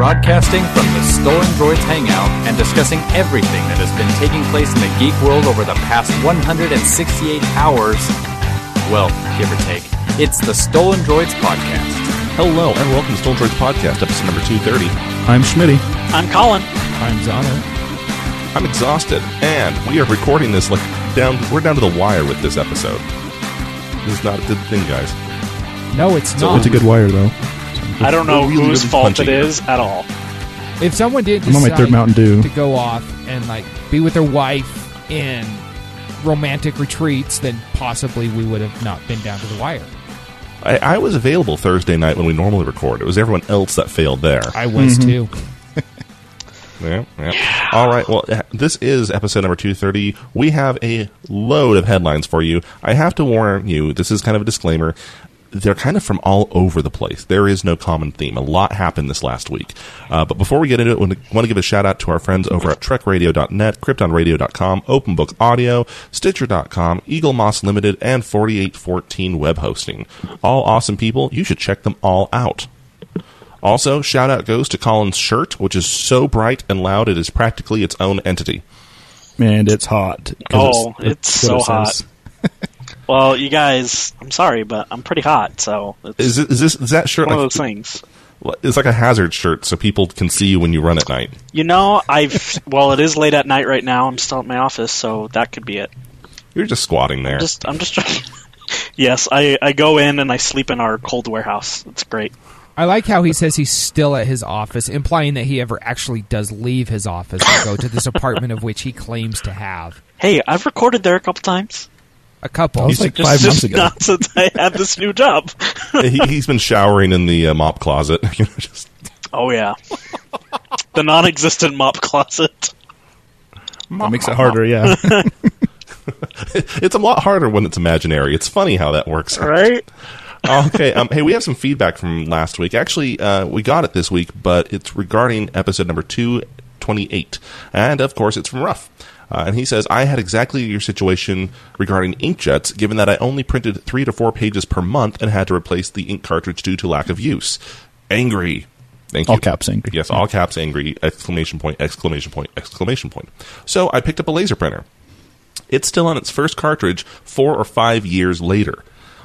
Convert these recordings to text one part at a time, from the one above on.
broadcasting from the Stolen Droids Hangout and discussing everything that has been taking place in the geek world over the past 168 hours. Well, give or take. It's the Stolen Droids Podcast. Hello, and welcome to Stolen Droids Podcast, episode number 230. I'm Schmitty. I'm Colin. I'm Zana. I'm exhausted, and we are recording this like down. We're down to the wire with this episode. This is not a good thing, guys. No, it's So not. It's a good wire though. I don't know really, whose really fault it is it at all. if someone did I'm on my decide third Mountain Dew. to go off and like be with their wife in romantic retreats, then possibly we would have not been down to the wire. I, I was available Thursday night when we normally record. It was everyone else that failed there. I was too. Yeah, yeah. All right. Well, uh, this is episode number 230. We have a load of headlines for you. I have to warn you, this is kind of a disclaimer. They're kind of from all over the place. There is no common theme. A lot happened this last week. Uh, but before we get into it, I want to give a shout out to our friends over at TrekRadio.net, KryptonRadio.com, OpenBook Audio, Stitcher.com, Eaglemoss Limited, and 4814 Web Hosting. All awesome people. You should check them all out. Also, shout out goes to Colin's shirt, which is so bright and loud it is practically its own entity. And it's hot. Oh, it's that's what so hot. says. Well, you guys, I'm sorry, but I'm pretty hot, so it's Is, it, is this is that shirt one of those things. it's like a hazard shirt so people can see you when you run at night? You know, I've well, it is late at night right now. I'm still at my office, so that could be it. You're just squatting there. Just, I'm just trying. yes, I I go in and I sleep in our cold warehouse. It's great. I like how he says he's still at his office, implying that he ever actually does leave his office and go to this apartment of which he claims to have Hey, I've recorded there a couple times. A couple. That was like Just, five months just ago. not since I had this new job. he, he's been showering in the uh, mop closet. You know, just Oh yeah, the non-existent mop closet. That makes it harder, yeah. it's a lot harder when it's imaginary. It's funny how that works. Right? okay. Um, hey, we have some feedback from last week. Actually, uh, we got it this week, but it's regarding episode number 228. And, of course, it's from Ruff. Uh, and he says, I had exactly your situation regarding inkjets, given that I only printed three to four pages per month and had to replace the ink cartridge due to lack of use. Angry. Thank you. All caps angry. Yes, all caps angry, exclamation point, exclamation point, exclamation point. So I picked up a laser printer. It's still on its first cartridge four or five years later.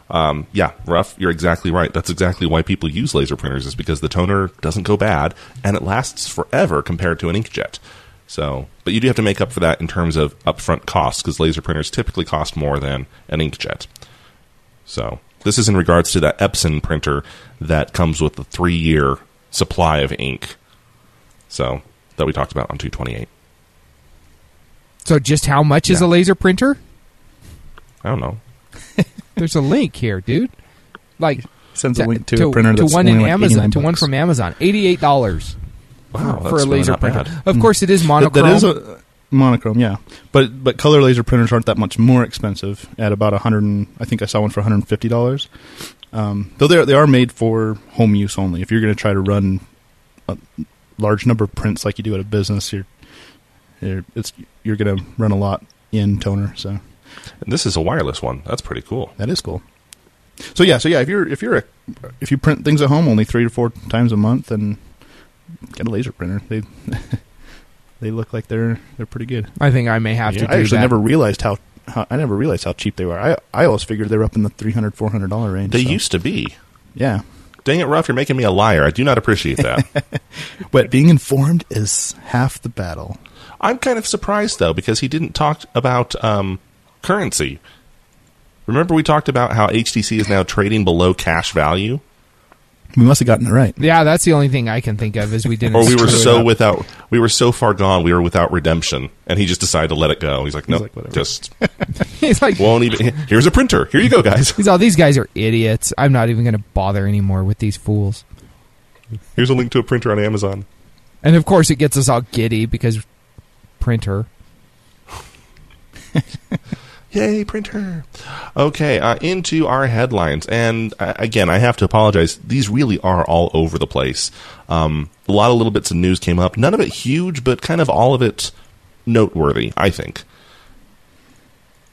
Um, yeah, rough. You're exactly right. That's exactly why people use laser printers is because the toner doesn't go bad and it lasts forever compared to an inkjet. So, but you do have to make up for that in terms of upfront costs because laser printers typically cost more than an inkjet. So, this is in regards to that Epson printer that comes with the three year supply of ink. So, that we talked about on 228. so, just how much is a laser printer? I don't know. There's a link here, dude. Like Sends a link to, a printer to that's one only in like Amazon 89 to one from Amazon. Eighty eight dollars Wow, for that's a laser not printer. bad. Of course, it is That- monochrome. that is a monochrome, yeah. But but color laser printers aren't that much more expensive at about a hundred. and- I think I saw one for one hundred and fifty dollars. Um, though they are, they are made for home use only. If you're going to try to run a large number of prints like you do at a business, you're you're, it's, you're going to run a lot in toner. So And this is a wireless one. That's pretty cool. that is cool. So yeah, so yeah, if you're if you're a if you print things at home only three to four times a month, then get a laser printer. They they look like they're they're pretty good. I think I may have to. I do actually that. never realized how, how I never realized how cheap they were. I I always figured they were up in the 300 400 dollar range. They so, used to be. yeah. Dang it, Ruff, you're making me a liar. I do not appreciate that. But being informed is half the battle. I'm kind of surprised, though, because he didn't talk about um, currency. Remember, we talked about how HTC is now trading below cash value? We must have gotten it right. Yeah, that's the only thing I can think of is we didn't. Or we were so without, we were so far gone, we were without redemption, and he just decided to let it go. He's like, no, like, whatever. just He's like, won't even. Here's a printer. Here you go, guys. he's all these guys are idiots. I'm not even going to bother anymore with these fools. Here's a link to a printer on Amazon. And of course, it gets us all giddy because printer. Yay, printer. Okay, uh, into our headlines. And uh, again, I have to apologize. These really are all over the place. Um, a lot of little bits of news came up. None of it huge, but kind of all of it noteworthy, I think.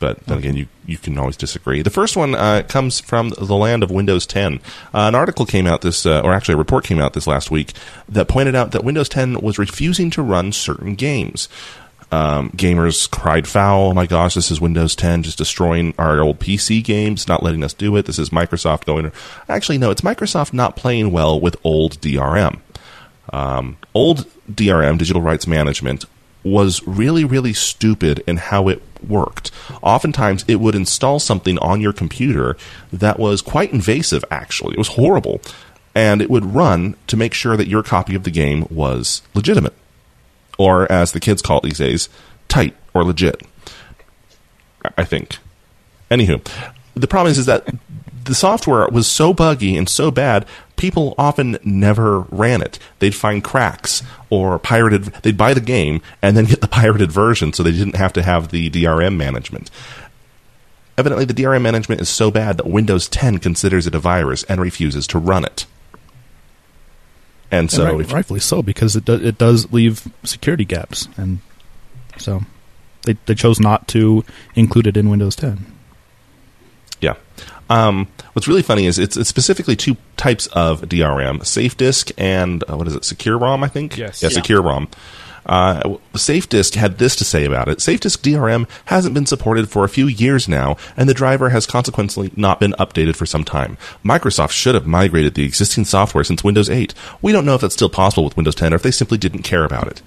But then again, you, you can always disagree. The first one uh, comes from the land of Windows 10. Uh, an article came out this, uh, or actually a report came out this last week that pointed out that Windows 10 was refusing to run certain games. Um, gamers cried foul. Oh my gosh, this is Windows 10 just destroying our old PC games, not letting us do it. This is Microsoft going. Actually, no, it's Microsoft not playing well with old DRM. Um, old DRM, digital rights management, was really, really stupid in how it worked. Oftentimes, it would install something on your computer that was quite invasive, actually. It was horrible. And it would run to make sure that your copy of the game was legitimate. Or, as the kids call it these days, tight or legit. I think. Anywho, the problem is, is that the software was so buggy and so bad, people often never ran it. They'd find cracks or pirated. They'd buy the game and then get the pirated version, so they didn't have to have the DRM management. Evidently, the DRM management is so bad that Windows 10 considers it a virus and refuses to run it. And so, and right, if, rightfully so, because it do, it does leave security gaps, and so they they chose not to include it in Windows 10. Yeah. Um, what's really funny is it's, it's, specifically two types of DRM: SafeDisk and uh, what is it? SecuROM, I think. Yes. Yeah, Yeah. SecuROM. Uh, SafeDisk had this to say about it: SafeDisk DRM hasn't been supported for a few years now, and the driver has consequently not been updated for some time. Microsoft should have migrated the existing software since Windows 8. We don't know if that's still possible with Windows 10 or if they simply didn't care about it.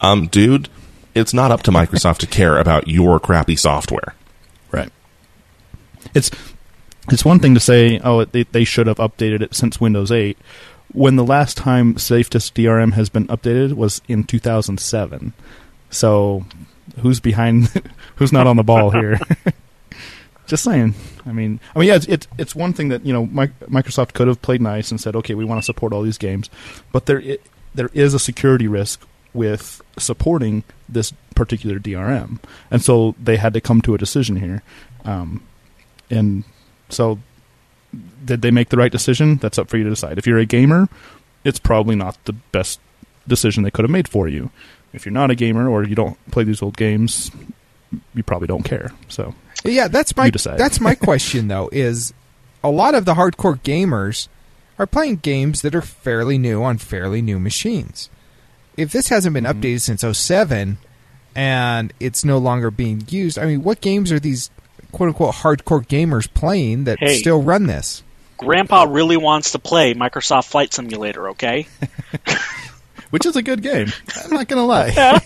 Um, dude, it's not up to Microsoft to care about your crappy software. Right. It's it's one thing to say, oh, they, they should have updated it since Windows 8, when the last time SafeDisk DRM has been updated was in 2007. So, who's behind? who's not on the ball here? Just saying. I mean, I mean, yeah, it's it's, it's one thing that you know Mi- Microsoft could have played nice and said, okay, we want to support all these games, but there i there is a security risk with supporting this particular DRM, and so they had to come to a decision here. Um, and so, did they make the right decision? That's up for you to decide. If you're a gamer, it's probably not the best decision they could have made for you. If you're not a gamer or you don't play these old games, you probably don't care. So, Yeah, that's my You decide. that's my question though. Is a lot of the hardcore gamers are playing games that are fairly new on fairly new machines. If this hasn't been Mm-hmm. updated since 07 and it's no longer being used, I mean, what games are these quote unquote hardcore gamers playing that Hey. still run this? Grandpa really wants to play Microsoft Flight Simulator, okay? which is a good game. I'm not gonna lie.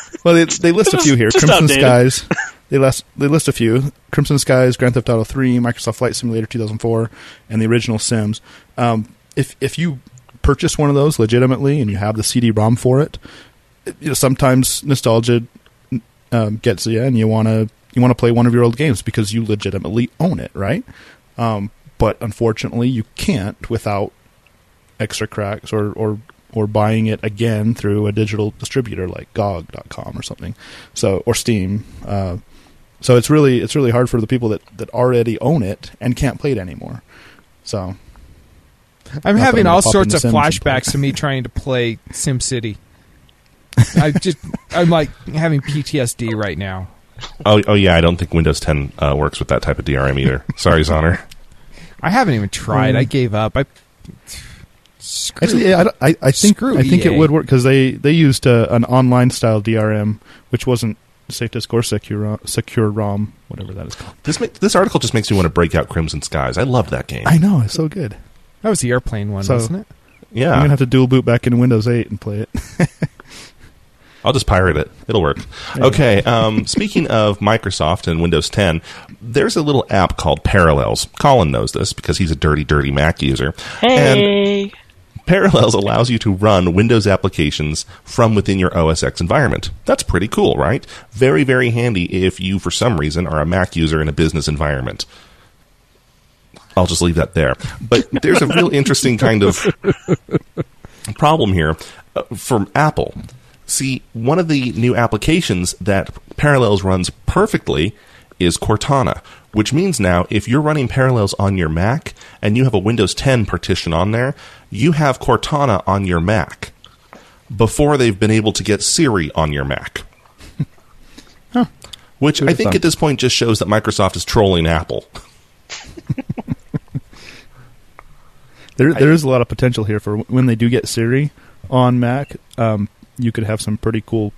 well, they, they list a few here: Crimson outdated. Skies. They list they list a few: Crimson Skies, Grand Theft Auto 3, Microsoft Flight Simulator 2004, and the original Sims. Um, if if you purchase one of those legitimately and you have the CD-ROM for it, it- you know sometimes nostalgia um, gets you, and you want to you want to play one of your old games because you legitimately own it, right? Um, but unfortunately, you can't without extra cracks or, or or buying it again through a digital distributor like GOG.com or something, so or Steam. Uh, so it's really it's really hard for the people that, that already own it and can't play it anymore. So I'm having I'm all sorts of Sims flashbacks to me trying to play SimCity. I just I'm like having PTSD right now. Oh, oh yeah, I don't think Windows 10 uh, works with that type of DRM either. Sorry, Zoner. I haven't even tried. Mm. I gave up. I Screw actually, yeah, I, I, I think Screw I think EA. it would work because they they used uh, an online style DRM which wasn't SafeDisk or Secure SecuROM, whatever that is called. This ma- this article just makes me want to break out Crimson Skies. I love that game. I know it's so good. That was the airplane one, So- wasn't it? yeah, I'm gonna have to dual boot back in Windows 8 and play it. I'll just pirate it. It'll work. Okay. Um, speaking of Microsoft and Windows 10, there's a little app called Parallels. Colin knows this because he's a dirty, dirty Mac user. And Hey, Parallels allows you to run Windows applications from within your OS X environment. That's pretty cool, right? Very, very handy if you, for some reason, are a Mac user in a business environment. I'll just leave that there. But there's a real interesting kind of problem here uh, for Apple. See, one of the new applications that Parallels runs perfectly is Cortana, which means now if you're running Parallels on your Mac and you have a Windows 10 partition on there, you have Cortana on your Mac before they've been able to get Siri on your Mac. Which Who'd I think thought? at this point just shows that Microsoft is trolling Apple. There, there is a lot of potential here for when they do get Siri on Mac. Um, you could have some pretty cool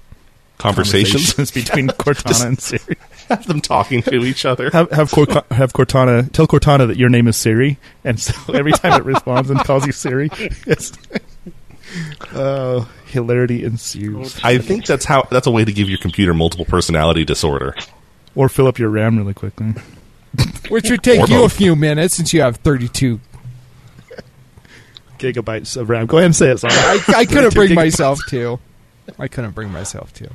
Conversations. conversations between Cortana and Siri. have them talking to each other. Have have, Cor- have Cortana tell Cortana that your name is Siri, and so every time it responds and calls you Siri, it's, oh, hilarity ensues. I think that's how that's a way to give your computer multiple personality disorder. Or fill up your RAM really quickly. Which would take Or you a few minutes since you have 32. Gigabytes of RAM. Go ahead and say it. Simon. I, I couldn't bring Gigabytes. myself to. I couldn't bring myself to.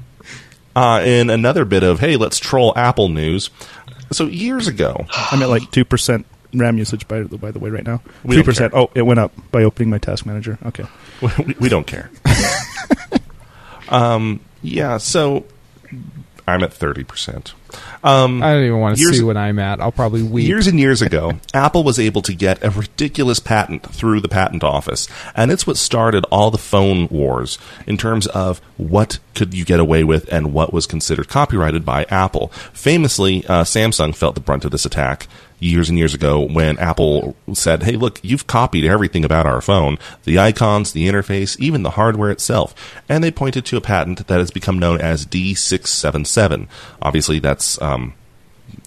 Uh, in another bit of hey, let's troll Apple news. So years ago, I'm at like two percent RAM usage by the by the way right now. We Three don't care. percent. Oh, it went up by opening my task manager. Okay. we, we don't care. um, yeah, so I'm at thirty percent. Um, I don't even want to Years- see what I'm at. I'll probably weep. Years and years ago, Apple was able to get a ridiculous patent through the patent office, and it's what started all the phone wars in terms of what could you get away with and what was considered copyrighted by Apple. Famously, uh, Samsung felt the brunt of this attack years and years ago when Apple said, "Hey, look, you've copied everything about our phone: the icons, the interface, even the hardware itself." And they pointed to a patent that has become known as D677. Obviously, that's um,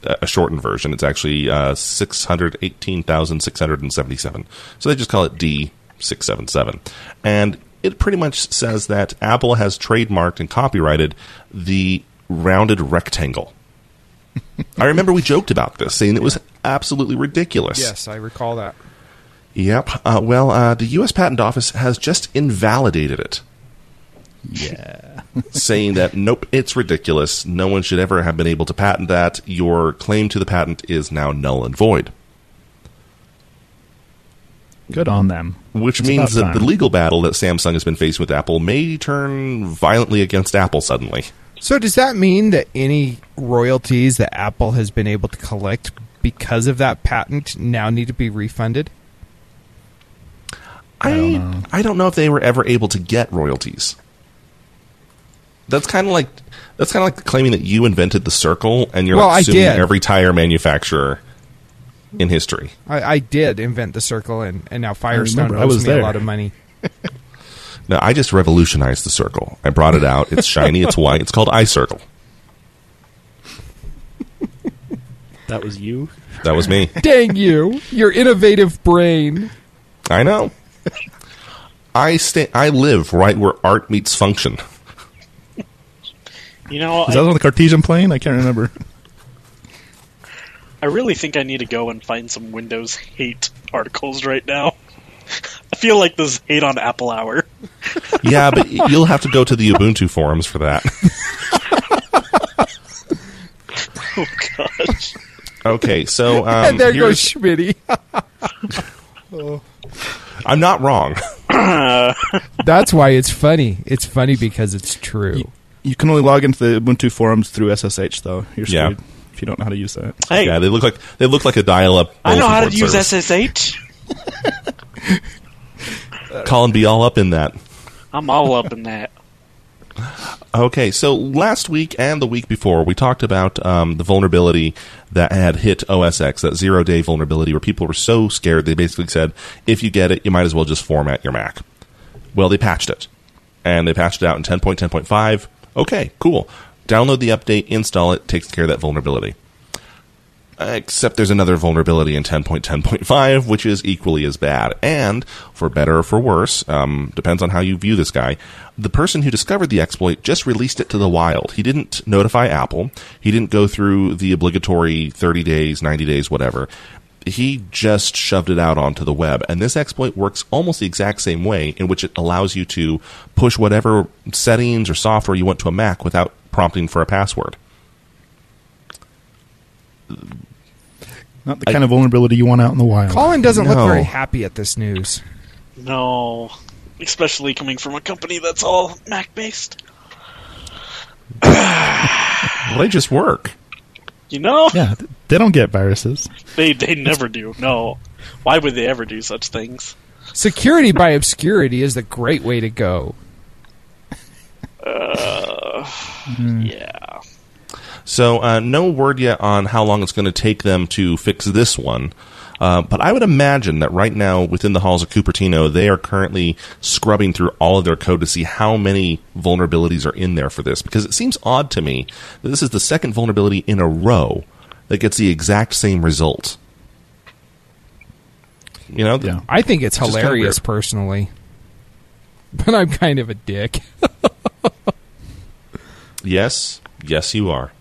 a shortened version. It's actually uh, 618,677. So they just call it D677. And it pretty much says that Apple has trademarked and copyrighted the rounded rectangle. I remember we joked about this, saying it was absolutely ridiculous. yes, I recall that. Yep. Uh, well, uh, the U.S. Patent Office has just invalidated it Yeah. saying that nope, it's ridiculous. No one should ever have been able to patent that. Your claim to the patent is now null and void. Good on them. Which It's means about that the legal battle that Samsung has been facing with Apple may turn violently against Apple suddenly. So does that mean that any royalties that Apple has been able to collect because of that patent now need to be refunded? I don't know. I don't know if they were ever able to get royalties. That's kind of like that's kind of like claiming that you invented the circle and you're Well, like suing every tire manufacturer in history. I, I did invent the circle, and, and now Firestone remember, I owes me there. a lot of money. No, I just revolutionized the circle. I brought it out. It's shiny. it's white. It's called iCircle. That was you. That was me. Dang you, your innovative brain. I know. I stay. I live right where art meets function. You know, Is that I, on the Cartesian plane? I can't remember. I really think I need to go and find some Windows hate articles right now. I feel like this is hate on Apple Hour. Yeah, but you'll have to go to the Ubuntu forums for that. Oh gosh. Okay, so um, and there goes here's- Schmitty. I'm not wrong. That's why it's funny. It's funny because it's true. You can only log into the Ubuntu forums through SSH, though. You're Yeah. if you don't know how to use that. Hey, Yeah, they look like they look like a dial-up. I know how to bulletin board use. SSH. Colin, be all up in that. I'm all up in that. Okay, so last week and the week before, we talked about um, the vulnerability that had hit OS X, that zero day vulnerability where people were so scared they basically said, if you get it, you might as well just format your Mac. Well, they patched it. And they patched it out in 10.10.5. Okay, cool. Download the update, install it, takes care of that vulnerability. Except there's another vulnerability in 10.10.5, which is equally as bad. And, for better or for worse, um, depends on how you view this guy, the person who discovered the exploit just released it to the wild. He didn't notify Apple. He didn't go through the obligatory 30 days, 90 days, whatever. He just shoved it out onto the web. And this exploit works almost the exact same way, in which it allows you to push whatever settings or software you want to a Mac without prompting for a password. Not the kind of vulnerability you want out in the wild. Colin doesn't look very happy at this news. No, especially coming from a company that's all Mac based. Well, they just work. You know, Yeah, they don't get viruses. they they never do. No, why would they ever do such things? Security by obscurity is the great way to go. Uh, mm-hmm. Yeah. So uh, no word yet on how long it's going to take them to fix this one. Uh, but I would imagine that right now, within the halls of Cupertino, they are currently scrubbing through all of their code to see how many vulnerabilities are in there for this. Because it seems odd to me that this is the second vulnerability in a row that gets the exact same result. You know, Yeah. I think it's kinda hilarious personally, but I'm kind of a dick. Yes, yes, you are.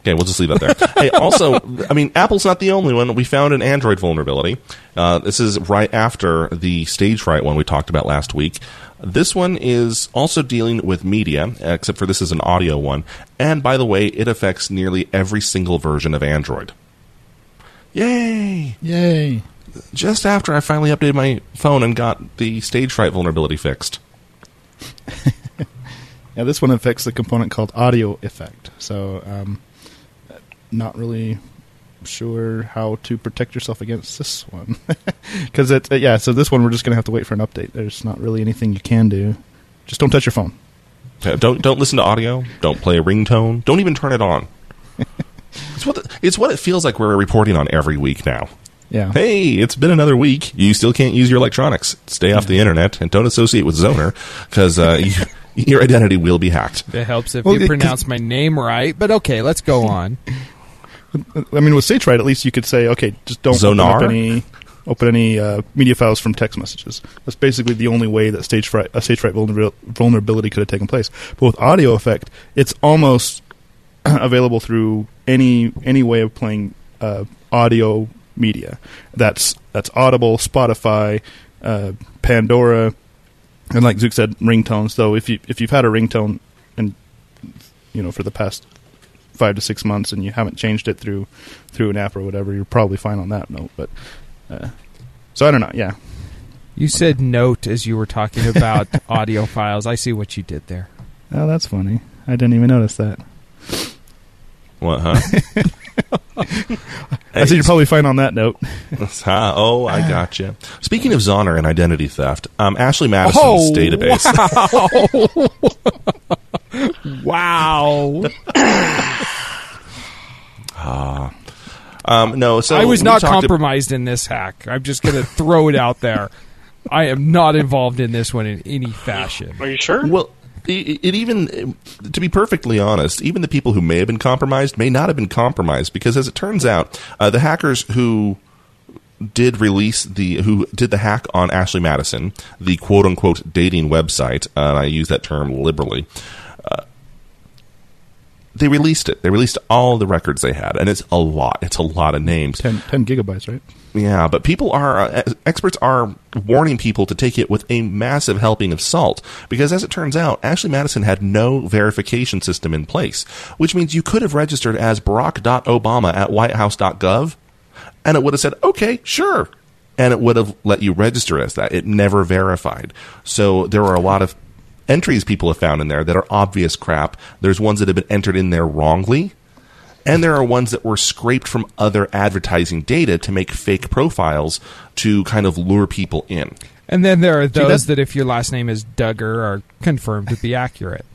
Okay, we'll just leave that there. hey, also, I mean, Apple's not the only one. We found an Android vulnerability. Uh, this is right after the stage fright one we talked about last week. This one is also dealing with media, except for this is an audio one. And by the way, it affects nearly every single version of Android. Yay! Yay! Just after I finally updated my phone and got the stage fright vulnerability fixed. Yeah, this one affects the component called audio effect. So, um, not really sure how to protect yourself against this one because it. Yeah, so this one we're just gonna have to wait for an update. There's not really anything you can do. Just don't touch your phone. Don't don't listen to audio. Don't play a ringtone. Don't even turn it on. it's what the, it's what it feels like we're reporting on every week now. Yeah. Hey, it's been another week. You still can't use your electronics. Stay off the internet and don't associate with Zoner because uh, you, your identity will be hacked. It helps if Well, you pronounce my name right. But okay, let's go on. I mean, with Stagefright, at least you could say, okay, just don't open Zonar? any open any uh, media files from text messages. That's basically the only way that stage fright, a stage fright vulnerability could have taken place. But with audio effect, it's almost available through any any way of playing uh, audio media. That's that's Audible, Spotify, uh, Pandora, and like Zook said, ringtones. So if you if you've had a ringtone and you know for the past five to six months and you haven't changed it through through an app or whatever, you're probably fine on that note. But uh, so I don't know. Yeah, You said note as you were talking about audio files. I see what you did there. oh, that's funny. I didn't even notice that. What, huh? I said you're probably fine on that note. Oh, I got gotcha. Speaking of Zoner and identity theft, um, Ashley Madison's Oh, database. Wow. Um, no, so I was not talked ab- compromised in this hack. I'm just going to throw it out there. I am not involved in this one in any fashion. Are you sure? Well, it, it even, to be perfectly honest, even the people who may have been compromised may not have been compromised because, as it turns out, uh, the hackers who did release the who did the hack on Ashley Madison, the quote unquote dating website, uh, and I use that term liberally. They released it. They released all the records they had, and it's a lot. It's a lot of names. 10, 10 gigabytes, right? Yeah, but people are uh, experts are warning people to take it with a massive helping of salt because, as it turns out, Ashley Madison had no verification system in place, which means you could have registered as Barack.Obama at WhiteHouse.gov, and it would have said, "Okay, sure," and it would have let you register as that. It never verified. So there are a lot of entries people have found in there that are obvious crap. There's ones that have been entered in there wrongly. And there are ones that were scraped from other advertising data to make fake profiles to kind of lure people in. And then there are those that- that, if your last name is Duggar, are confirmed to be accurate.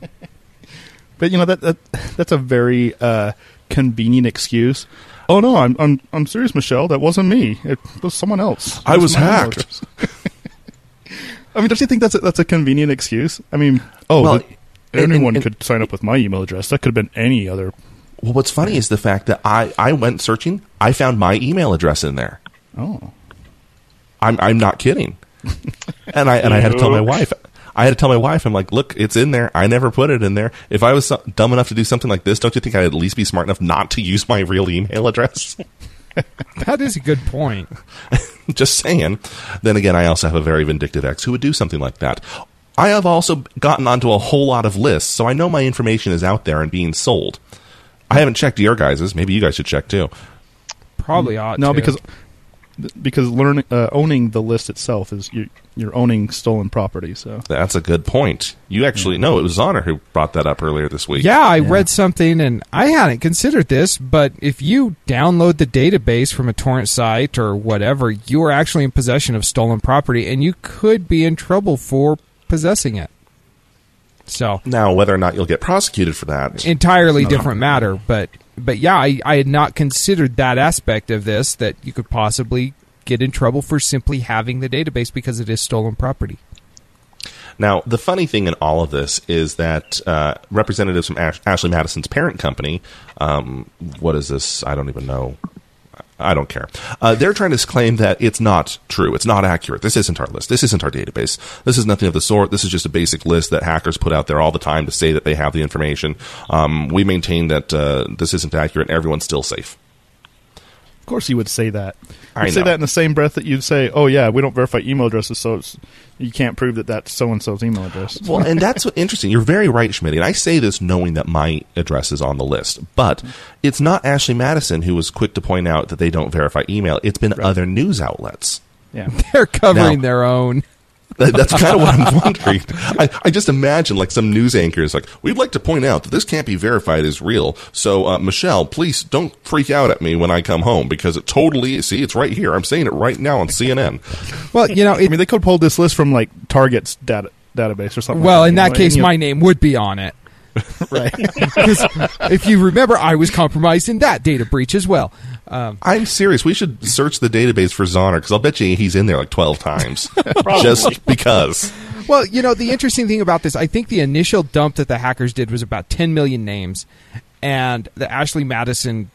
But you know that, that that's a very uh, convenient excuse. Oh no, I'm I'm I'm serious, Michelle. That wasn't me. It was someone else. I It was hacked. address. I mean, don't you think that's a, that's a convenient excuse? I mean, oh, Well, but and- anyone and- could sign up with my email address. That could have been any other. Well, what's funny is the fact that I, I went searching, I found my email address in there. Oh, I'm I'm not kidding. and I and I had to tell my wife. I had to tell my wife, I'm like, look, it's in there. I never put it in there. If I was so- dumb enough to do something like this, don't you think I'd at least be smart enough not to use my real email address? That is a good point. Just saying. Then again, I also have a very vindictive ex who would do something like that. I have also gotten onto a whole lot of lists, so I know my information is out there and being sold. I haven't checked your guys's. Maybe you guys should check too. Probably ought no, to. because because learning uh, owning the list itself is you you're owning stolen property. So That's a good point. You actually no, it was Honor who brought that up earlier this week. Yeah, I read something and I hadn't considered this, but if you download the database from a torrent site or whatever, you are actually in possession of stolen property and you could be in trouble for possessing it. So Now, whether or not you'll get prosecuted for that, entirely different matter. But but yeah, I, I had not considered that aspect of this that you could possibly get in trouble for simply having the database because it is stolen property. Now, the funny thing in all of this is that uh, representatives from Ash- Ashley Madison's parent company, um, what is this? I don't even know. I don't care. Uh, they're trying to claim that it's not true. It's not accurate. This isn't our list. This isn't our database. This is nothing of the sort. This is just a basic list that hackers put out there all the time to say that they have the information. Um, we maintain that uh, this isn't accurate everyone's still safe. Of course, you would say that. I You'd say know. that in the same breath that you'd say, "Oh yeah, we don't verify email addresses, so it's, you can't prove that that's so and so's email address." Well, and that's what interesting. You're very right, Schmidt. And I say this knowing that my address is on the list. But it's not Ashley Madison who was quick to point out that they don't verify email. It's been other news outlets. yeah, They're covering Now- their own. That- That's kind of what I'm wondering. I, I just imagine like some news anchor is like, we'd like to point out that this can't be verified as real. So, uh, Michelle, please don't freak out at me when I come home because it totally, see, it's right here. I'm saying it right now on CNN. Well, you know, I mean, they could pull this list from like Target's data database or something. well, like in that you know, case, and my name would be on it. right. right. 'Cause if you remember, I was compromised in that data breach as well. Um, I'm serious. We should search the database for Zonner because I'll bet you he's in there like 12 times. just because. well, you know, the interesting thing about this, I think the initial dump that the hackers did was about 10 million names, and the Ashley Madison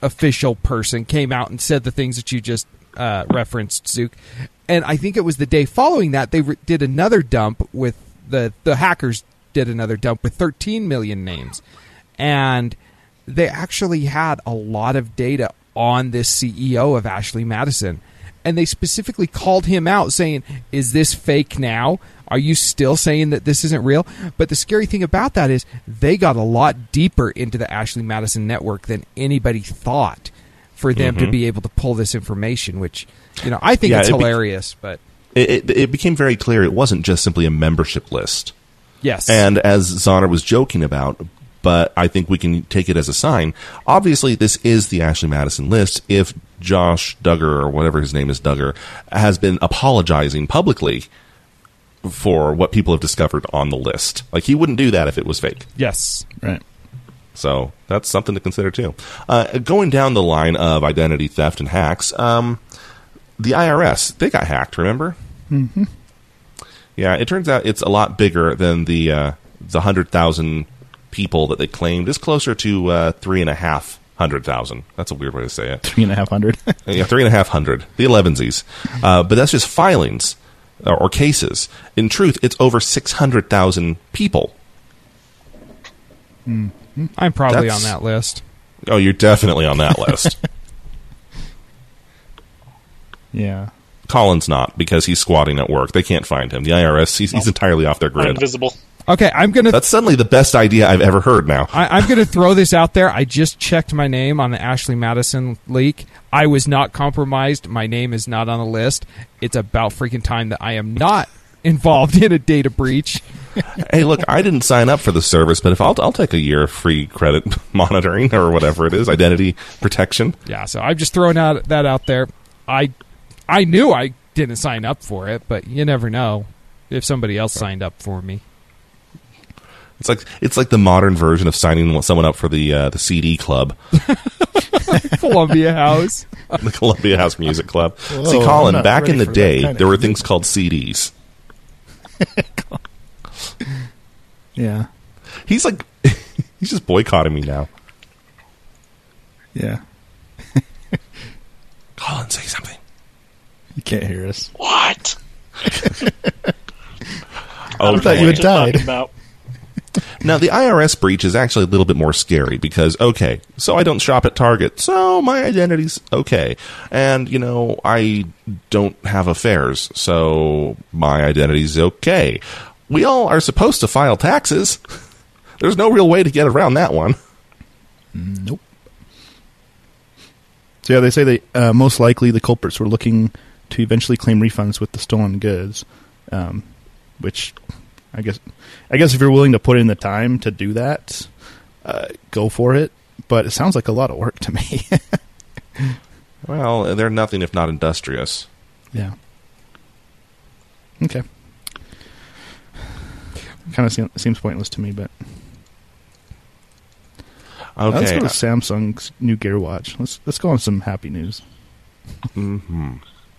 official person came out and said the things that you just uh, referenced, Zook. And I think it was the day following that they re- did another dump with the the hackers did another dump with 13 million names, and they actually had a lot of data on this CEO of Ashley Madison. And they specifically called him out saying, Is this fake now? Are you still saying that this isn't real? But the scary thing about that is they got a lot deeper into the Ashley Madison network than anybody thought for them to mm-hmm. be able to pull this information, which, you know, I think Yeah, it's it be- hilarious. but It, it, it became very clear it wasn't just simply a membership list. yes. And as Zonner was joking about, but I think we can take it as a sign. Obviously, this is the Ashley Madison list. If Josh Duggar, or whatever his name is, Duggar, has been apologizing publicly for what people have discovered on the list. Like, he wouldn't do that if it was fake. yes. Right. So that's something to consider too. Uh, going down the line of identity theft and hacks, um, the IRS they got hacked. Remember? Mm-hmm. Yeah, it turns out it's a lot bigger than the uh, the hundred thousand people that they claimed. is closer to uh, three and a half hundred thousand. That's a weird way to say it. Three and a half hundred. Yeah, three and a half hundred. The elevensies, uh, but that's just filings or, or cases. In truth, it's over six hundred thousand people. I'm probably That's- on that list. Oh, you're definitely on that list. yeah. Colin's not because he's squatting at work. They can't find him. The IRS, he's, he's entirely off their grid. invisible. Okay, I'm going to That's suddenly the best idea I've ever heard now. I, I'm going to throw this out there. I just checked my name on the Ashley Madison leak. I was not compromised. My name is not on the list. It's about freaking time that I am not involved in a data breach. hey, look, I didn't sign up for the service, but if I'll, I'll take a year of free credit monitoring or whatever it is, identity protection. Yeah, so I'm just throwing out that out there. I I knew I didn't sign up for it, but you never know if somebody else signed up for me. It's like it's like the modern version of signing someone up for the uh, the CD club, Columbia House. the Columbia House Music Club. Whoa, See, Colin, back in the day, there were music. things called CDs. Yeah. He's like, he's just boycotting me now. Yeah. Colin, say something. You can't hear us. What? Oh, I thought you had died. About. Now, the IRS breach is actually a little bit more scary because, okay, so I don't shop at Target, so my identity's okay. And, you know, I don't have affairs, so my identity's okay. We all are supposed to file taxes. There's no real way to get around that one. Nope. So yeah, they say they uh, most likely the culprits were looking to eventually claim refunds with the stolen goods, um, which I guess I guess if you're willing to put in the time to do that, uh, go for it. But it sounds like a lot of work to me. Well, they're nothing if not industrious. yeah. Okay. kind of se- seems pointless to me. But Okay. let's go to Samsung's new Gear Watch. Let's let's go on some happy news. Hmm.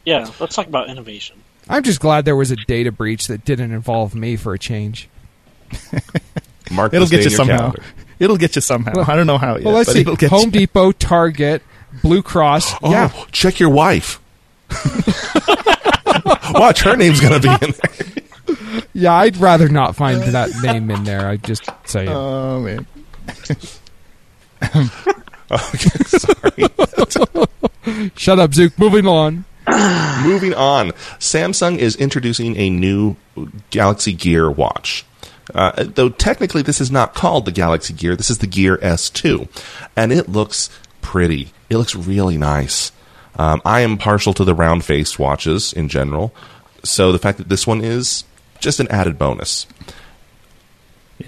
Yeah, let's talk about innovation. I'm just glad there was a data breach that didn't involve me for a change. Mark It'll get you somehow. calendar. It'll get you somehow. Well- I don't know how yet. well, let's but see. it'll get Home you. Depot, Target, Blue Cross. Oh, Yeah, check your wife. Watch, her name's going to be in there. yeah. I'd rather not find that name in there. I just say it. Oh man. Okay, sorry. Shut up, Zook. Moving on. Moving on, Samsung is introducing a new Galaxy Gear watch. Uh, though technically this is not called the Galaxy Gear, this is the Gear S2, and it looks pretty. It looks really nice. Um, I am partial to the round-faced watches in general, so the fact that this one is just an added bonus.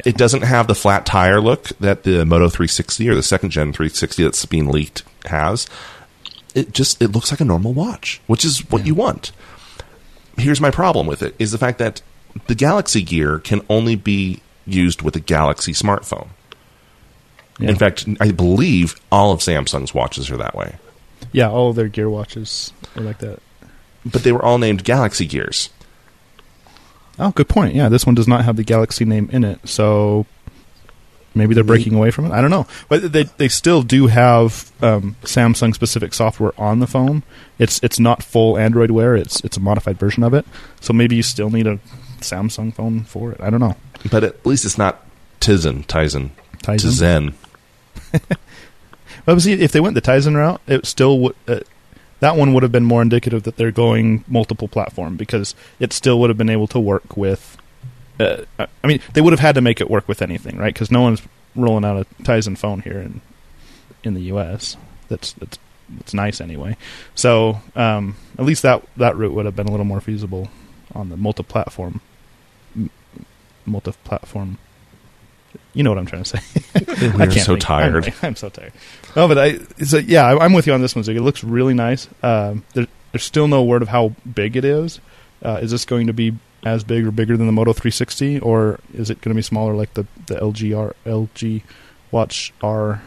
It doesn't have the flat tire look that the Moto 360 or the second gen 360 that's being leaked has. It just it looks like a normal watch, which is what you want. Here's my problem with it is the fact that the Galaxy Gear can only be used with a Galaxy smartphone. Yeah. In fact, I believe all of Samsung's watches are that way. Yeah, all of their Gear watches are like that. But they were all named Galaxy Gears. Oh, good point. Yeah, this one does not have the Galaxy name in it, so maybe they're breaking away from it. I don't know, but they they still do have um, Samsung specific software on the phone. It's it's not full Android Wear. It's it's a modified version of it. So maybe you still need a Samsung phone for it. I don't know. But at least it's not Tizen, Tizen, Tizen. Tizen. But see, if they went the Tizen route, it still would. Uh, that one would have been more indicative that they're going multiple platform because it still would have been able to work with. Uh, I mean, they would have had to make it work with anything, right? Because no one's rolling out a Tizen phone here in in the U.S. That's that's that's nice anyway. So um, at least that that route would have been a little more feasible on the multi-platform, m- multi-platform. You know what I'm trying to say. I can't so tired. I'm, I'm so tired. No, but I so yeah, I, I'm with you on this one. Zig. It looks really nice. Um, there, there's still no word of how big it is. Uh, is this going to be as big or bigger than the Moto 360, or is it going to be smaller like the the LG R, LG Watch R?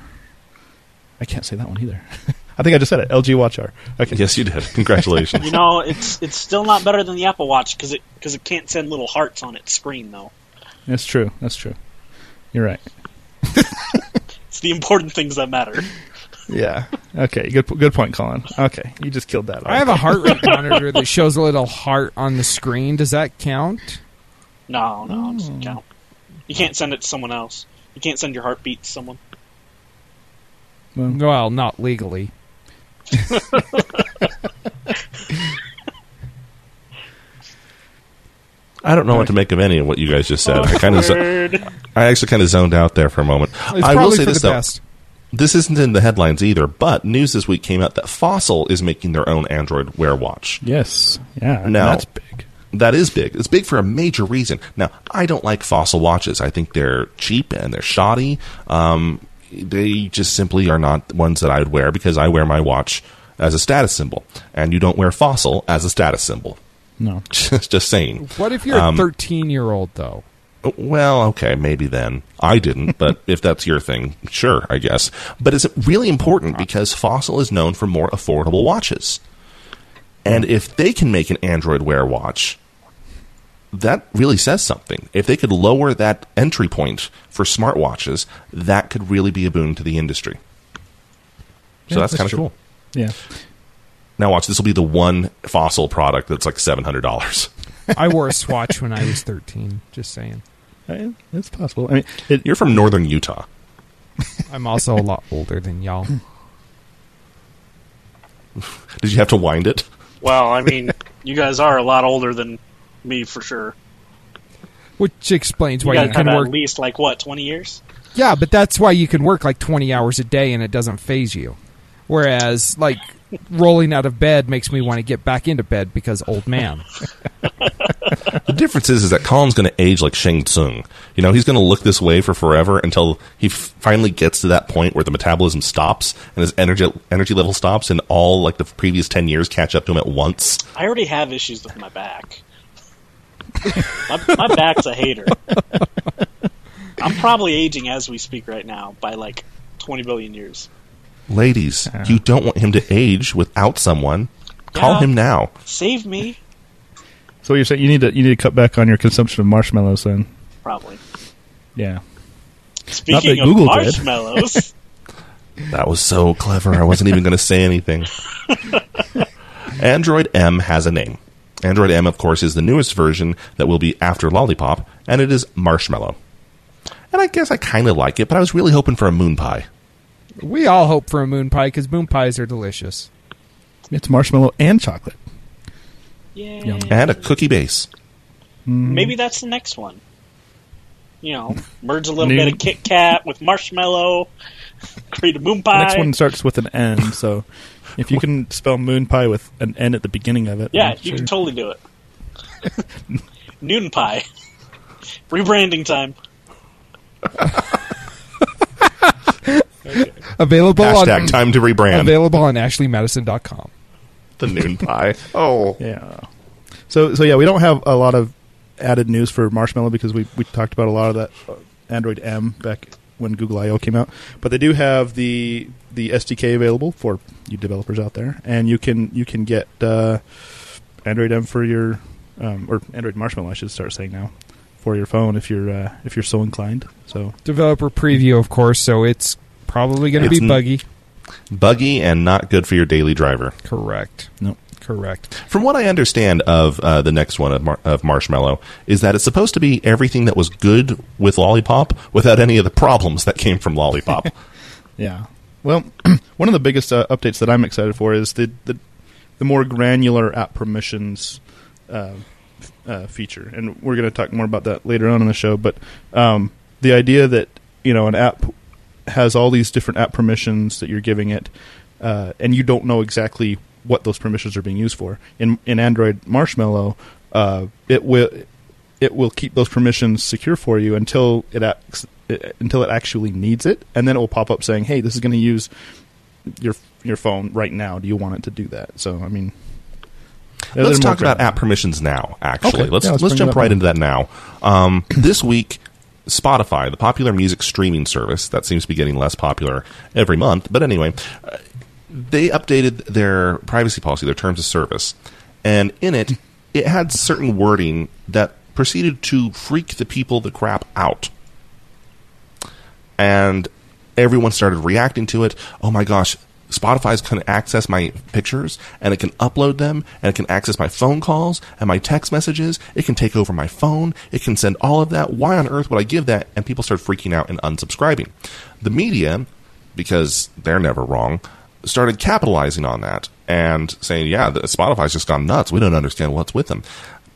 I can't say that one either. I think I just said it. LG Watch R. Okay. Yes, you did. Congratulations. You know, it's it's still not better than the Apple Watch because it because it can't send little hearts on its screen though. That's true. That's true. You're right. It's the important things that matter. Yeah. Okay. Good. Good point, Colin. Okay. You just killed that. I have a heart rate monitor that shows a little heart on the screen. Does that count? No, no, it Hmm. doesn't count. You can't send it to someone else. You can't send your heartbeat to someone. Well, Well, not legally. I don't know what to make of any of what you guys just said. I kind of, I actually kind of zoned out there for a moment. It's I will say for this the though. best. This isn't in the headlines either, but news this week came out that Fossil is making their own Android Wear watch. yes. Yeah. No. That's big. That is big. It's big for a major reason. Now, I don't like Fossil watches. I think they're cheap and they're shoddy. Um, they just simply are not ones that I would wear because I wear my watch as a status symbol, and you don't wear Fossil as a status symbol. No. just, just saying. What if you're Um, a 13 year old though? Well, okay, maybe then. I didn't, but if that's your thing, sure, I guess. But it's really important because Fossil is known for more affordable watches. And if they can make an Android Wear watch, that really says something. If they could lower that entry point for smartwatches, that could really be a boon to the industry. So Yeah, that's that's kind of cool. Yeah. Now watch, this will be the one Fossil product that's like $700. I wore a Swatch when I was 13. Just saying. Oh, it's possible. I mean, it, You're from northern Utah. I'm also a lot older than y'all. Did you have to wind it? Well, I mean, you guys are a lot older than me for sure. Which explains You why guys you have work at least like what twenty years? Yeah, but that's why you can work like 20 hours a day and it doesn't phase you. Whereas, like, rolling out of bed makes me want to get back into bed because old man. The difference is, is that Colin's going to age like Shang Tsung. You know, he's going to look this way for forever until he f- finally gets to that point where the metabolism stops and his energy energy level stops, and all like the previous ten years catch up to him at once. I already have issues with my back. My, my back's a hater. I'm probably aging as we speak right now by like 20 billion years. Ladies, you don't want him to age without someone. Call Yeah. him now. Save me, So you're saying you need to you need to cut back on your consumption of marshmallows then? probably. Yeah. Speaking of Google did. marshmallows, That was so clever. I wasn't even going to say anything. Android M has a name. Android M, of course, is the newest version that will be after Lollipop, and it is Marshmallow. And I guess I kind of like it, but I was really hoping for a moon pie. We all hope for a moon pie because moon pies are delicious. It's marshmallow and chocolate. yeah, Yum. And a cookie base. Mm-hmm. maybe that's the next one. You know, merge a little New- bit of Kit Kat with marshmallow, create a moon The pie. next one starts with an N, so if you can spell moon pie with an N at the beginning of it, yeah, you sure. can totally do it. Noon pie, rebranding time. Available Hashtag on time to rebrand. available on ashleymadison.com. the noon pie. Oh. Yeah. So so yeah, we don't have a lot of added news for Marshmallow because we we talked about a lot of that uh, Android M back when Google I/O came out. But they do have the the SDK available for you developers out there, and you can you can get uh, Android M for your um, or Android Marshmallow, I should start saying now, for your phone if you're uh, if you're so inclined. So Developer preview, of course, so it's probably going to be buggy. Buggy and not good for your daily driver. Correct. no. Correct. From what I understand of uh, the next one of, Mar- of Marshmallow, is that it's supposed to be everything that was good with Lollipop without any of the problems that came from Lollipop. Yeah. Well, one of the biggest uh, updates that I'm excited for is the the, the more granular app permissions uh, f- uh, feature, and we're going to talk more about that later on in the show. But um, the idea that you know an app has all these different app permissions that you're giving it, uh, and you don't know exactly what those permissions are being used for. In in Android Marshmallow, uh, it will it will keep those permissions secure for you until it, acts, it until it actually needs it, and then it will pop up saying, "Hey, this is going to use your your phone right now. Do you want it to do that?" So, I mean, let's talk about app permissions now. Actually, Okay. let's Yeah, let's, let's jump right now. into that now. Um, this week, Spotify, the popular music streaming service that seems to be getting less popular every month, but anyway, they updated their privacy policy, their terms of service, and in it, it had certain wording that proceeded to freak the people the crap out. And everyone started reacting to it. Oh my gosh, Spotify's going to access my pictures and it can upload them and it can access my phone calls and my text messages. It can take over my phone. It can send all of that. Why on earth would I give that? And people start freaking out and unsubscribing. The media, because they're never wrong, started capitalizing on that and saying, yeah, Spotify's just gone nuts. We don't understand what's with them.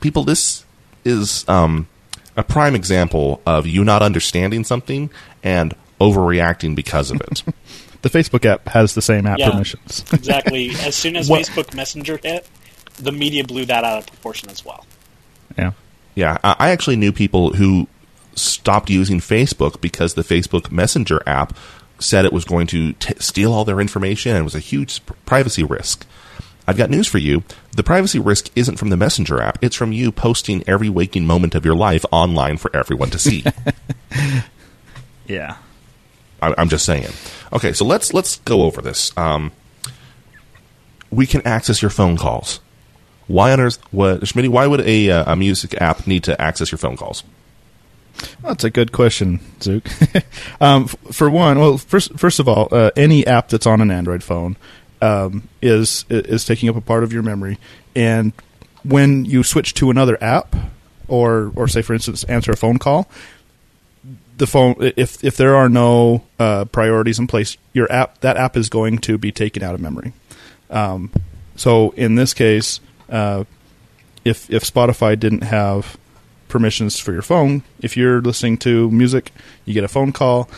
People, this is um, a prime example of you not understanding something and overreacting because of it. the Facebook app has the same app Yeah. permissions. Exactly. As soon as What- Facebook Messenger hit, the media blew that out of proportion as well. yeah. yeah, I I actually knew people who stopped using Facebook because the Facebook Messenger app said it was going to t- steal all their information and it was a huge p- privacy risk. I've got news for you. The privacy risk isn't from the Messenger app. It's from you posting every waking moment of your life online for everyone to see. Yeah. I- I'm just saying. Okay, so let's let's go over this. Um, we can access your phone calls. Why on earth? What, Schmitty? Why would a, uh, a music app need to access your phone calls? That's a good question, Zook. um, f- for one, well, first first of all, uh, any app that's on an Android phone um, is is taking up a part of your memory, and when you switch to another app, or or say for instance, answer a phone call, the phone if if there are no uh, priorities in place, your app that app is going to be taken out of memory. Um, so in this case, uh, if if Spotify didn't have permissions for your phone, if you're listening to music, you get a phone call.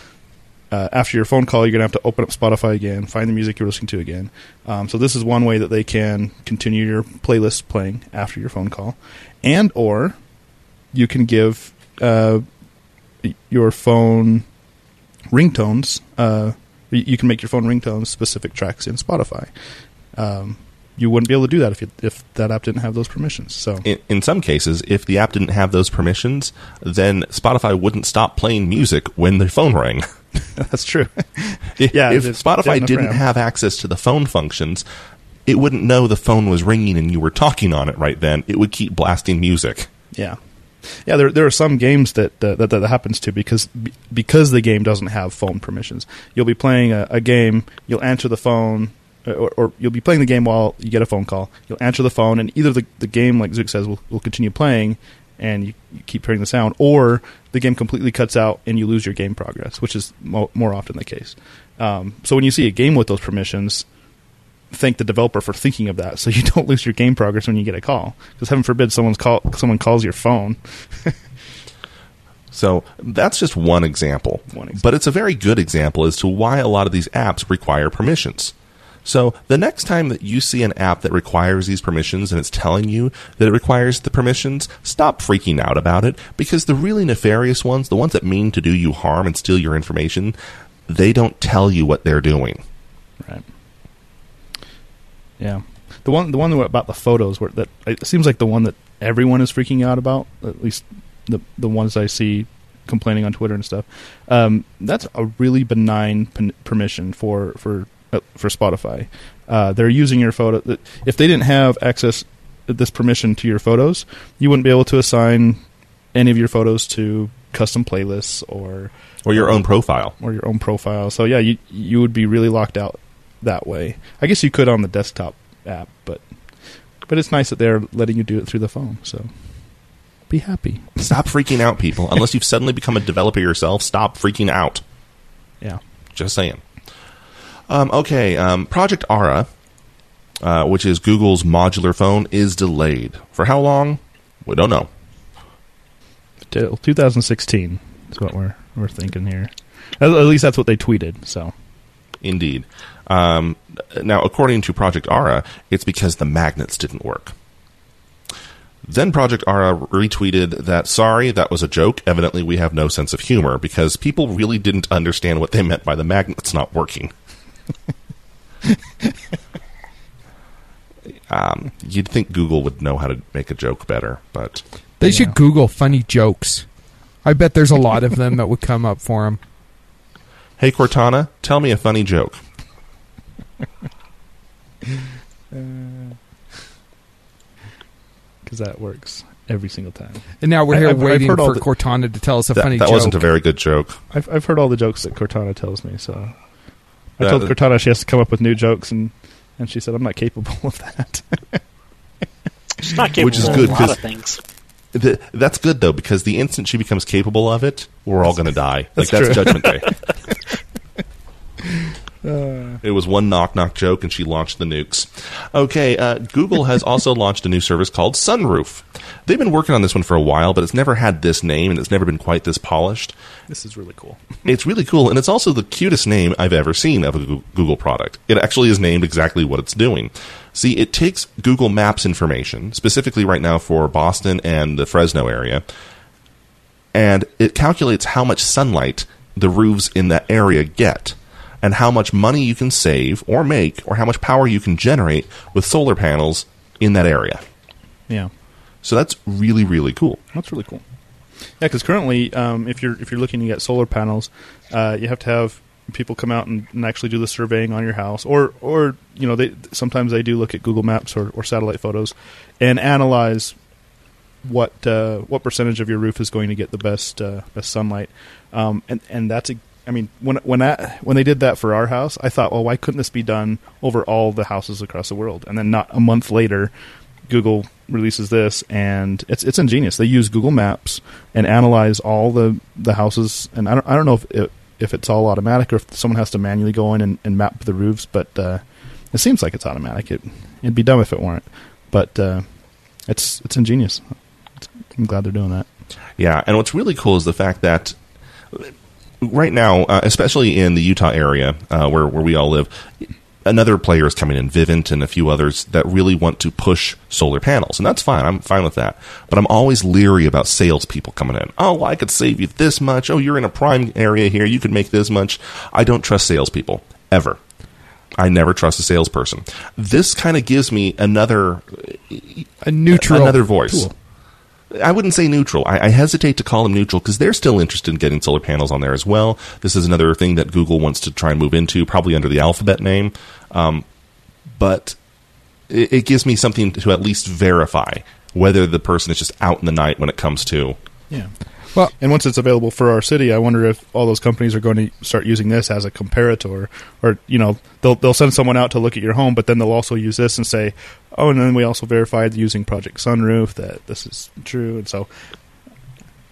Uh, after your phone call, you're gonna have to open up Spotify again, find the music you're listening to again. Um, so this is one way that they can continue your playlist playing after your phone call, and or you can give uh, your phone ringtones. Uh, you can make your phone ringtones specific tracks in Spotify. Um, you wouldn't be able to do that if you, if that app didn't have those permissions. So In, in some cases, if the app didn't have those permissions, then Spotify wouldn't stop playing music when the phone rang. that's true. If, Yeah, if Spotify didn't RAM. have access to the phone functions, it wouldn't know the phone was ringing and you were talking on it right then. It would keep blasting music. Yeah, yeah. There there are some games that uh, that, that happens to because because the game doesn't have phone permissions. You'll be playing a, a game. You'll answer the phone. uh, Or, or you'll be playing the game while you get a phone call. You'll answer the phone, and either the, the game, like Zook says, will, will continue playing, and you, you keep hearing the sound, or the game completely cuts out and you lose your game progress, which is mo- more often the case. Um, so when you see a game with those permissions, thank the developer for thinking of that, so you don't lose your game progress when you get a call. Because heaven forbid someone's call someone calls your phone. So that's just one example. One example. But it's a very good example as to why a lot of these apps require permissions. So the next time that you see an app that requires these permissions and it's telling you that it requires the permissions, stop freaking out about it because the really nefarious ones, the ones that mean to do you harm and steal your information, they don't tell you what they're doing. Right. Yeah. The one the one about the photos where that it seems like the one that everyone is freaking out about, at least the the ones I see complaining on Twitter and stuff. Um, that's a really benign pen- permission for for uh, for Spotify. Uh, they're using your photo. If they didn't have access this permission to your photos, you wouldn't be able to assign any of your photos to custom playlists or Or your own profile. or your own profile. So yeah, you you would be really locked out that way. I guess you could on the desktop app, but but it's nice that they're letting you do it through the phone. So be happy. Stop freaking out, people. Unless you've suddenly become a developer yourself, stop freaking out. Yeah. Just saying. Um, okay, um, Project Ara, uh, which is Google's modular phone, is delayed. For how long? We don't know. Till 2016 is what we're we're thinking here. At, at least that's what they tweeted. So Indeed. Um, now, according to Project Ara, it's because the magnets didn't work. Then Project Ara retweeted that, sorry, that was a joke. Evidently, we have no sense of humor because people really didn't understand what they meant by the magnets not working. um, you'd think Google would know how to make a joke better, but They should Google funny jokes. I bet there's a lot of them that would come up for them. hey, Cortana, tell me a funny joke. Uh, because that works every single time. And now we're I- here I've- I've waiting heard all for the- Cortana to tell us a That, funny that joke. wasn't a very good joke. I've I've heard all the jokes that Cortana tells me. So I That- told Cortana she has to come up with new jokes, and and she said I'm not capable of that. She's not capable Which is of good, a lot 'cause- of things. Th that's good though because the instant she becomes capable of it, we're all going to die. Like That's that's true. Judgment Day. It was one knock knock joke, and she launched the nukes. Okay, uh, Google has also launched a new service called Sunroof. They've been working on this one for a while, but it's never had this name, and it's never been quite this polished. this is really cool. It's really cool, and it's also the cutest name I've ever seen of a Google product. It actually is named exactly what it's doing. See, it takes Google Maps information, specifically right now for Boston and the Fresno area, and it calculates how much sunlight the roofs in that area get, and how much money you can save or make, or how much power you can generate with solar panels in that area. Yeah, So that's really, really cool. that's really cool. Yeah, because currently, um, if you're if you're looking to get solar panels, uh, you have to have people come out and, and actually do the surveying on your house, or or you know they sometimes they do look at Google Maps or, or satellite photos and analyze what uh, what percentage of your roof is going to get the best uh, best sunlight, um, and and that's a I mean when when that when they did that for our house, I thought, well, why couldn't this be done over all the houses across the world? And then not a month later, Google releases this, and it's it's ingenious. They use Google Maps and analyze all the the houses, and I don't I don't know if it, if it's all automatic or if someone has to manually go in and, and map the roofs, but uh, it seems like it's automatic. It it'd be dumb if it weren't, but uh, it's it's ingenious. It's, I'm glad they're doing that. Yeah, and what's really cool is the fact that right now, uh, especially in the Utah area uh, where where we all live, another player is coming in, Vivint, and a few others that really want to push solar panels, and that's fine. I'm fine with that, but I'm always leery about salespeople coming in. Oh, well, I could save you this much. Oh, you're in a prime area here. You could make this much. I don't trust salespeople ever. I never trust a salesperson. This kind of gives me another A neutral another voice. tool. I wouldn't say neutral. I, I hesitate to call them neutral because they're still interested in getting solar panels on there as well. This is another thing that Google wants to try and move into, probably under the Alphabet name. Um, but it, it gives me something to at least verify whether the person is just out in the night when it comes to. Yeah. Well- and once it's available for our city, I wonder if all those companies are going to start using this as a comparator, or you know, they'll they'll send someone out to look at your home, but then they'll also use this and say, oh, and then we also verified using Project Sunroof that this is true, and so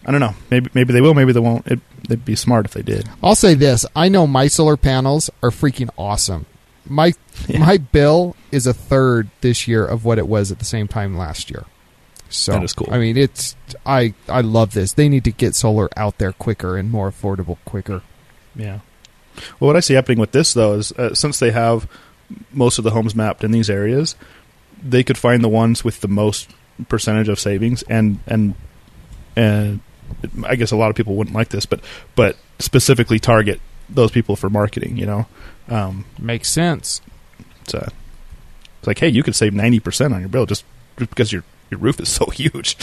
I don't know, maybe maybe they will, maybe they won't. It, it'd be smart if they did. I'll say this: I know my solar panels are freaking awesome. My Yeah. my bill is a third this year of what it was at the same time last year. So That is cool. I mean, it's I I love this. They need to get solar out there quicker and more affordable quicker. Yeah. Well, what I see happening with this though is uh, since they have most of the homes mapped in these areas, they could find the ones with the most percentage of savings, and and and I guess a lot of people wouldn't like this, but but specifically target those people for marketing. You know, um, Makes sense. it's, uh, it's like, hey, you could save ninety percent on your bill just, just because your your roof is so huge.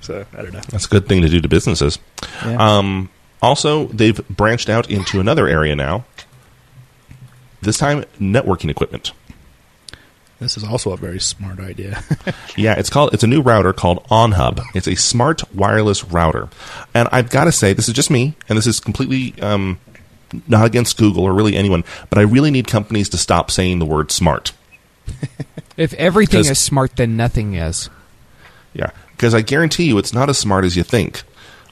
so I don't know. That's a good thing to do to businesses. Yeah. Um, also, they've branched out into another area now. This time, networking equipment. This is also a very smart idea. Yeah, it's called. It's a new router called OnHub. It's a smart wireless router, and I've got to say, this is just me, and this is completely um, not against Google or really anyone, but I really need companies to stop saying the word smart. If everything is smart, then nothing is. Yeah, because I guarantee you, it's not as smart as you think.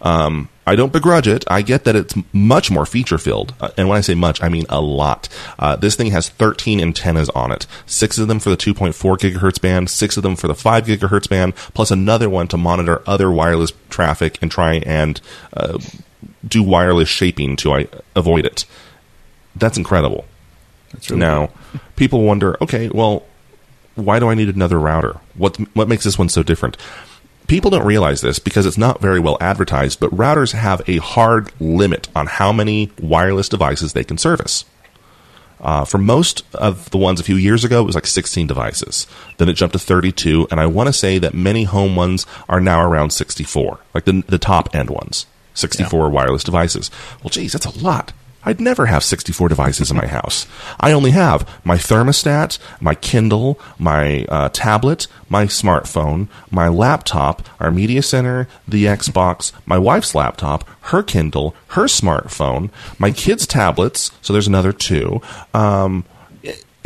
Um, I don't begrudge it. I get that it's much more feature filled, uh, and when I say much, I mean a lot. Uh, this thing has 13 antennas on it, six of them for the 2.4 gigahertz band, six of them for the 5 gigahertz band, plus another one to monitor other wireless traffic and try and uh, do wireless shaping to avoid it. That's incredible. That's really now, people wonder, okay, well, why do I need another router? What what makes this one so different? People don't realize this because it's not very well advertised, but routers have a hard limit on how many wireless devices they can service. Uh, for most of the ones a few years ago, it was like 16 devices. Then it jumped to 32, and I want to say that many home ones are now around 64, like the, the top end ones. 64 wireless devices. Well, geez, that's a lot. I'd never have 64 devices in my house. I only have my thermostat, my Kindle, my uh, tablet, my smartphone, my laptop, our media center, the Xbox, my wife's laptop, her Kindle, her smartphone, my kids' tablets. So there's another two. Um,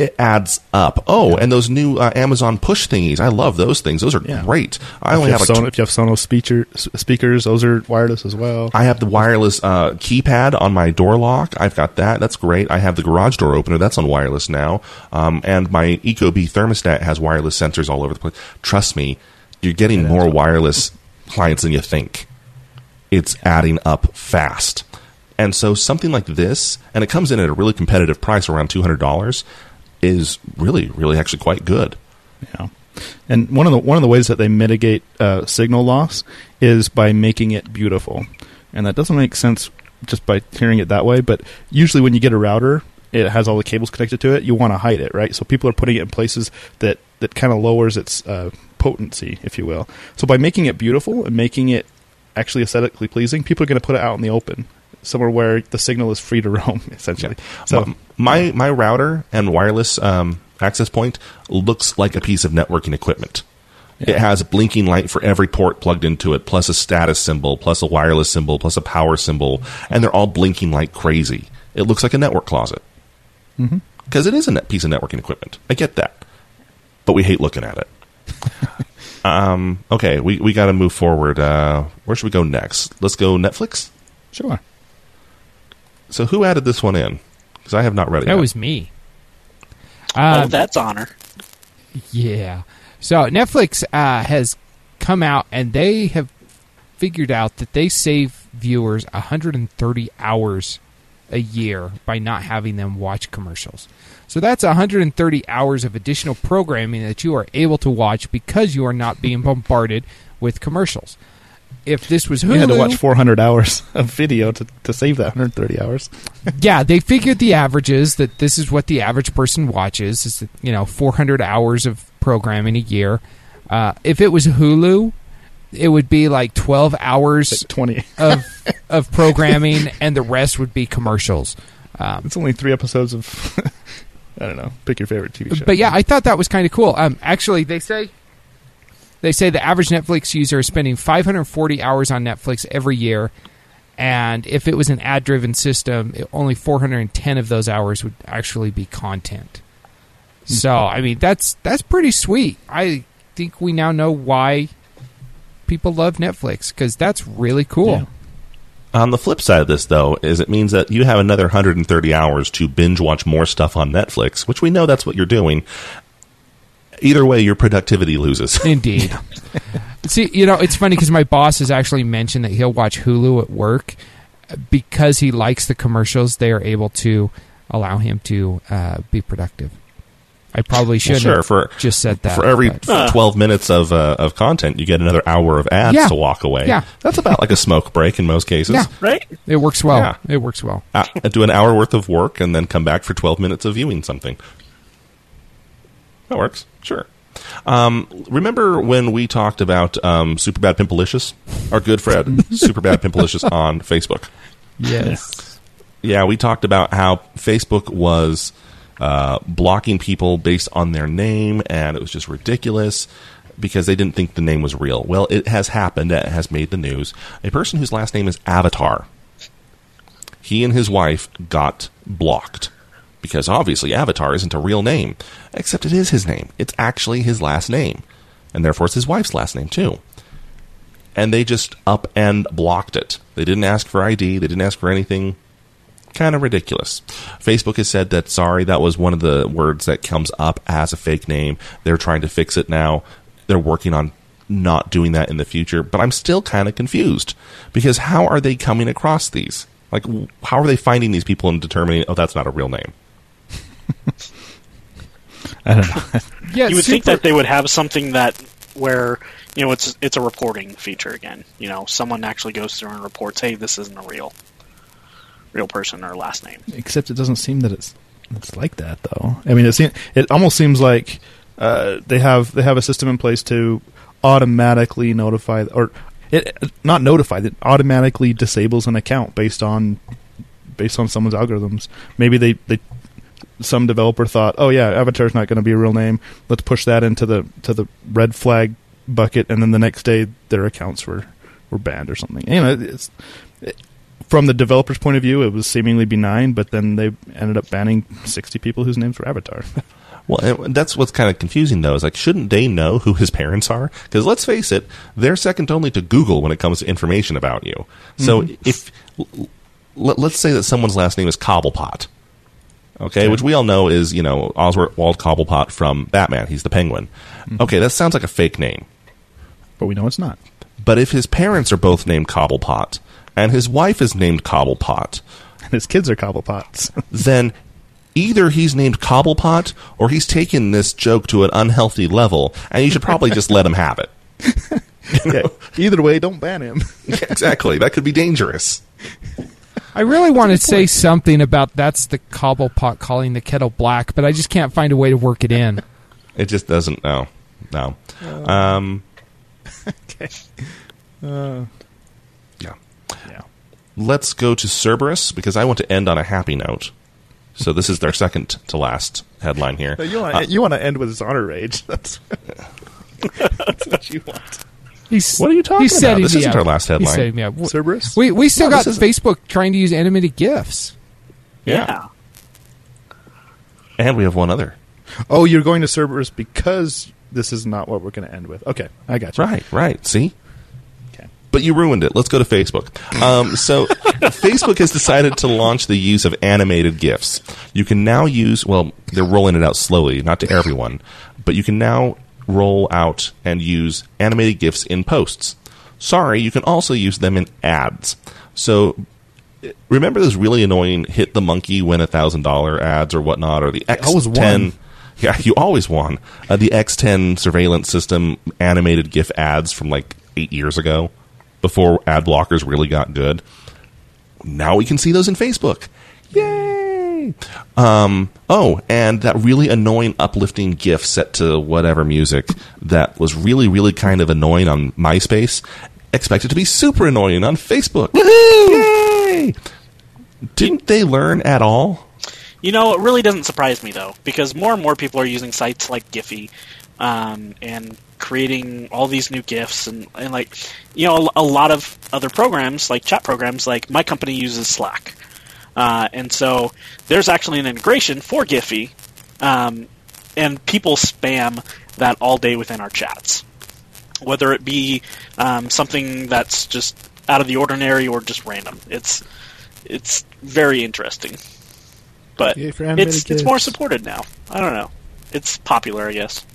it, adds up. Oh, and those new uh, Amazon push thingies. I love those things. Those are Yeah. great. I if only have have like Sonos, if you have Sonos speaker, speakers, those are wireless as well. I have the wireless uh, keypad on my door lock. I've got that. That's great. I have the garage door opener. That's on wireless now. Um, and my Ecobee thermostat has wireless sensors all over the place. Trust me, you're getting more wireless clients than you think. It's adding up fast. And so something like this, and it comes in at a really competitive price, around two hundred dollars, is really, really actually quite good. Yeah. And one of the one of the ways that they mitigate uh, signal loss is by making it beautiful, and that doesn't make sense just by hearing it that way. But usually, when you get a router, it has all the cables connected to it. You want to hide it, right? So people are putting it in places that that kind of lowers its uh, potency, if you will. So by making it beautiful and making it actually aesthetically pleasing, people are going to put it out in the open, somewhere where the signal is free to roam, essentially. So M- my my router and wireless um, access point looks like a piece of networking equipment. It has a blinking light for every port plugged into it, plus a status symbol, plus a wireless symbol, plus a power symbol, and they're all blinking like crazy. It looks like a network closet because it is a net piece of networking equipment. I get that, but we hate looking at it. um, okay, we we got to move forward. Uh, where should we go next? Let's go Netflix. sure. So who added this one in? Because I have not read it. That yet. was me. oh, Uh, that's honor. Yeah. So Netflix uh, has come out and they have figured out that they save viewers 130 hours a year by not having them watch commercials. So that's 130 hours of additional programming that you are able to watch because you are not being bombarded with commercials. If this was Hulu, You had to watch 400 hours of video to, to save that 130 hours. yeah, they figured the averages that this is what the average person watches is you know 400 hours of programming a year. Uh, if it was Hulu, it would be like 12 hours Like 20. of of programming, and the rest would be commercials. Um, It's only three episodes of. I don't know. Pick your favorite TV show. but yeah, I thought that was kind of cool. Um, actually, they say they say the average Netflix user is spending 540 hours on Netflix every year, and if it was an ad-driven system, it, only 410 of those hours would actually be content. Hmm. So, I mean, that's that's pretty sweet. I think we now know why people love Netflix because that's really cool. Yeah. On the flip side of this, though, is it means that you have another 130 hours to binge watch more stuff on Netflix, which we know that's what you're doing. Either way, your productivity loses. Indeed. See, you know, it's funny because my boss has actually mentioned that he'll watch Hulu at work because he likes the commercials. They are able to allow him to uh, be productive. I probably Well, should sure, have for just said that. for every but- 12 minutes of uh, of content, you get another hour of ads Yeah. to walk away. Yeah. That's about like a smoke break in most cases. Yeah. Right? it works well. Yeah. It works well. Uh, do an hour worth of work and then come back for 12 minutes of viewing something. That works. Sure. Um, remember when we talked about um, Superbad Pimpalicious? Our good friend, Super Superbad Pimpalicious on Facebook. Yes. Yeah, we talked about how Facebook was uh, blocking people based on their name, and it was just ridiculous because they didn't think the name was real. Well, it has happened. It has made the news. A person whose last name is Avatar. He and his wife got blocked because obviously Avatar isn't a real name, except it is his name. It's actually his last name, and therefore it's his wife's last name too and they just up and blocked it. They didn't ask for ID, they didn't ask for anything. Kind of ridiculous. Facebook has said that sorry, that was one of the words that comes up as a fake name. They're trying to fix it now. They're working on not doing that in the future, but I'm still kind of confused because how are they coming across these? Like, how are they finding these people and determining, oh, that's not a real name? I don't know. Yeah, you would think that they would have something that where you know it's it's a reporting feature again. You know, someone actually goes through and reports, "Hey, this isn't a real real person or last name." Except it doesn't seem that it's it's like that though. I mean, it seems it almost seems like uh, they have they have a system in place to automatically notify or it not notify that automatically disables an account based on based on someone's algorithms. Maybe they they some developer thought, oh yeah, Avatar's not going to be a real name. Let's push that into the to the red flag bucket, and then the next day their accounts were were banned or something. You know, it's from the developer's point of view, it was seemingly benign, but then they ended up banning 60 people whose names were Avatar. Well, that's what's kind of confusing, though. Is like, shouldn't they know who his parents are? Because let's face it, they're second only to Google when it comes to information about you. So mm-hmm. if l- l- let's say that someone's last name is Cobblepot, okay, which we all know is you know Oswald Cobblepot from Batman. He's the Penguin. Mm-hmm. Okay, that sounds like a fake name. but we know it's not. But if his parents are both named Cobblepot and his wife is named Cobblepot, And his kids are Cobblepots. then either he's named Cobblepot or he's taken this joke to an unhealthy level, and you should probably just let him have it. Yeah, Either way, don't ban him. exactly. That could be dangerous. I really want to say something about that's the cobblepot calling the kettle black, but I just can't find a way to work it in. It just doesn't. No, no. Um, Uh, yeah. yeah. Let's go to Cerberus because I want to end on a happy note. So this is their second to last headline here. You want you want to end with his honor rage. That's, that's what you want. He's, What are you talking he's about? setting This isn't up. our last He's headline. setting me up. Cerberus? We we still No, got Facebook trying to use animated gifs. Yeah. And we have one other. Oh, you're going to Cerberus because this is not what we're going to end with. Okay, I got you. Right, right. See? Okay. But you ruined it. Let's go to Facebook. Um, so, Facebook has decided to launch the use of animated GIFs. You can now use, well, they're rolling it out slowly, not to everyone, but you can now roll out and use animated GIFs in posts. Sorry, you can also use them in ads. So, remember those really annoying hit the monkey win a thousand dollar ads or whatnot, or the X ten. Yeah, you always won. Uh, the X10 surveillance system animated GIF ads from like eight years ago. before ad blockers really got good. Now we can see those in Facebook. Yay! Um, oh, and that really annoying uplifting GIF set to whatever music that was really, really kind of annoying on MySpace. Expected to be super annoying on Facebook. Yay! Didn't they learn at all? You know, it really doesn't surprise me though, because more and more people are using sites like Giphy um, and creating all these new GIFs and, and like, you know, a, a, lot of other programs like chat programs. Like my company uses Slack, uh, and so there's actually an integration for Giphy, um, and people spam that all day within our chats, whether it be um, something that's just out of the ordinary or just random. It's it's very interesting but it's it's more supported now. I don't know. It's popular, I guess.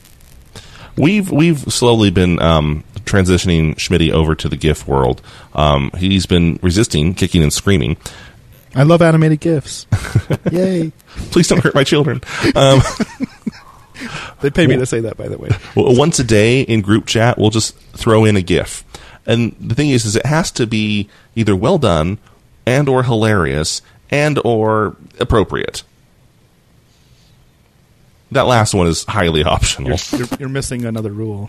We've we've slowly been um, transitioning Schmitty over to the GIF world. Um, he's been resisting, kicking and screaming. I love animated GIFs. Yay! Please don't hurt my children. Um, they pay me to say that, by the way. Well, once a day in group chat, we'll just throw in a GIF, and the thing is, is it has to be either well done and or hilarious and or appropriate. That last one is highly optional. You're, you're, you're missing another rule.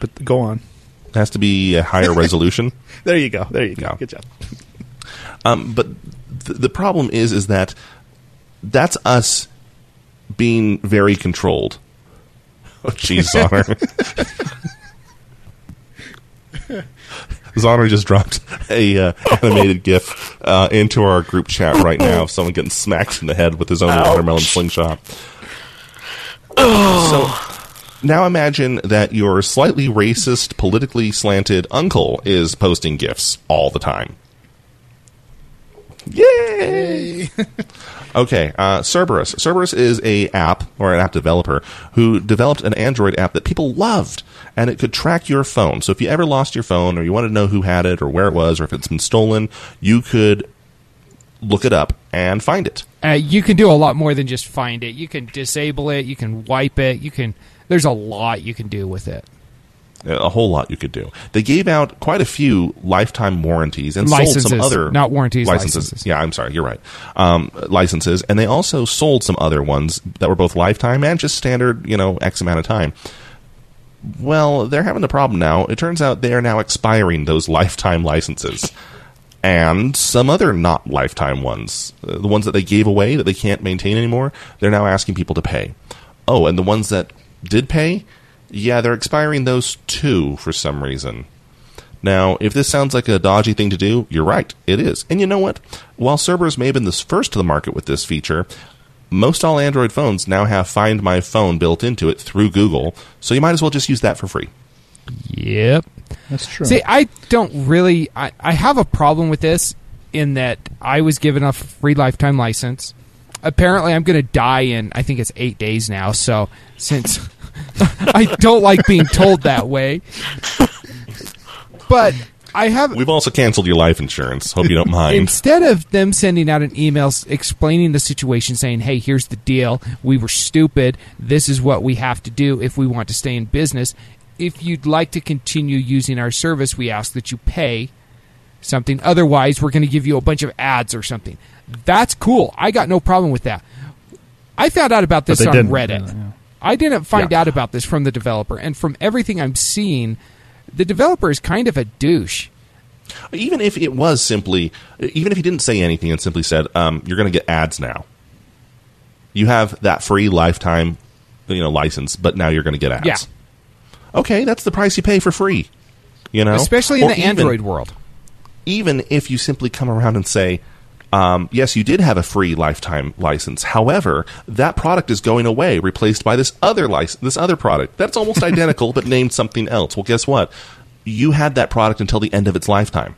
But go on. It has to be a higher resolution. There you go. There you go. Good job. Um, but th- the problem is, is that that's us being very controlled. Oh, jeez, Honor. Zonner just dropped a uh, animated GIF uh, into our group chat right now of someone getting smacked in the head with his own Ouch. watermelon slingshot. So now imagine that your slightly racist, politically slanted uncle is posting GIFs all the time. Yay! okay, uh, Cerberus. Cerberus is a app or an app developer who developed an Android app that people loved, and it could track your phone. So if you ever lost your phone, or you wanted to know who had it, or where it was, or if it's been stolen, you could look it up and find it. Uh, you can do a lot more than just find it. You can disable it. You can wipe it. You can. There's a lot you can do with it a whole lot you could do. They gave out quite a few lifetime warranties and licenses, sold some other not warranties licenses. licenses. Yeah, I'm sorry, you're right. Um, licenses, and they also sold some other ones that were both lifetime and just standard, you know, X amount of time. Well, they're having a problem now. It turns out they are now expiring those lifetime licenses. and some other not lifetime ones, uh, the ones that they gave away that they can't maintain anymore, they're now asking people to pay. Oh, and the ones that did pay, yeah, they're expiring those too for some reason. Now, if this sounds like a dodgy thing to do, you're right, it is. And you know what? While Cerberus may have been the first to the market with this feature, most all Android phones now have Find My Phone built into it through Google, so you might as well just use that for free. Yep. That's true. See, I don't really I, I have a problem with this in that I was given a free lifetime license. Apparently I'm gonna die in I think it's eight days now, so since I don't like being told that way. But I have. We've also canceled your life insurance. Hope you don't mind. Instead of them sending out an email explaining the situation, saying, "Hey, here's the deal. We were stupid. This is what we have to do if we want to stay in business. If you'd like to continue using our service, we ask that you pay something. Otherwise, we're going to give you a bunch of ads or something." That's cool. I got no problem with that. I found out about this on Reddit. Yeah. I didn't find yeah. out about this from the developer, and from everything I'm seeing, the developer is kind of a douche. Even if it was simply, even if he didn't say anything and simply said, um, "You're going to get ads now," you have that free lifetime, you know, license, but now you're going to get ads. Yeah. Okay, that's the price you pay for free. You know, especially in or the even, Android world. Even if you simply come around and say, um, yes, you did have a free lifetime license. However, that product is going away, replaced by this other license, this other product that's almost identical but named something else. Well, guess what? You had that product until the end of its lifetime.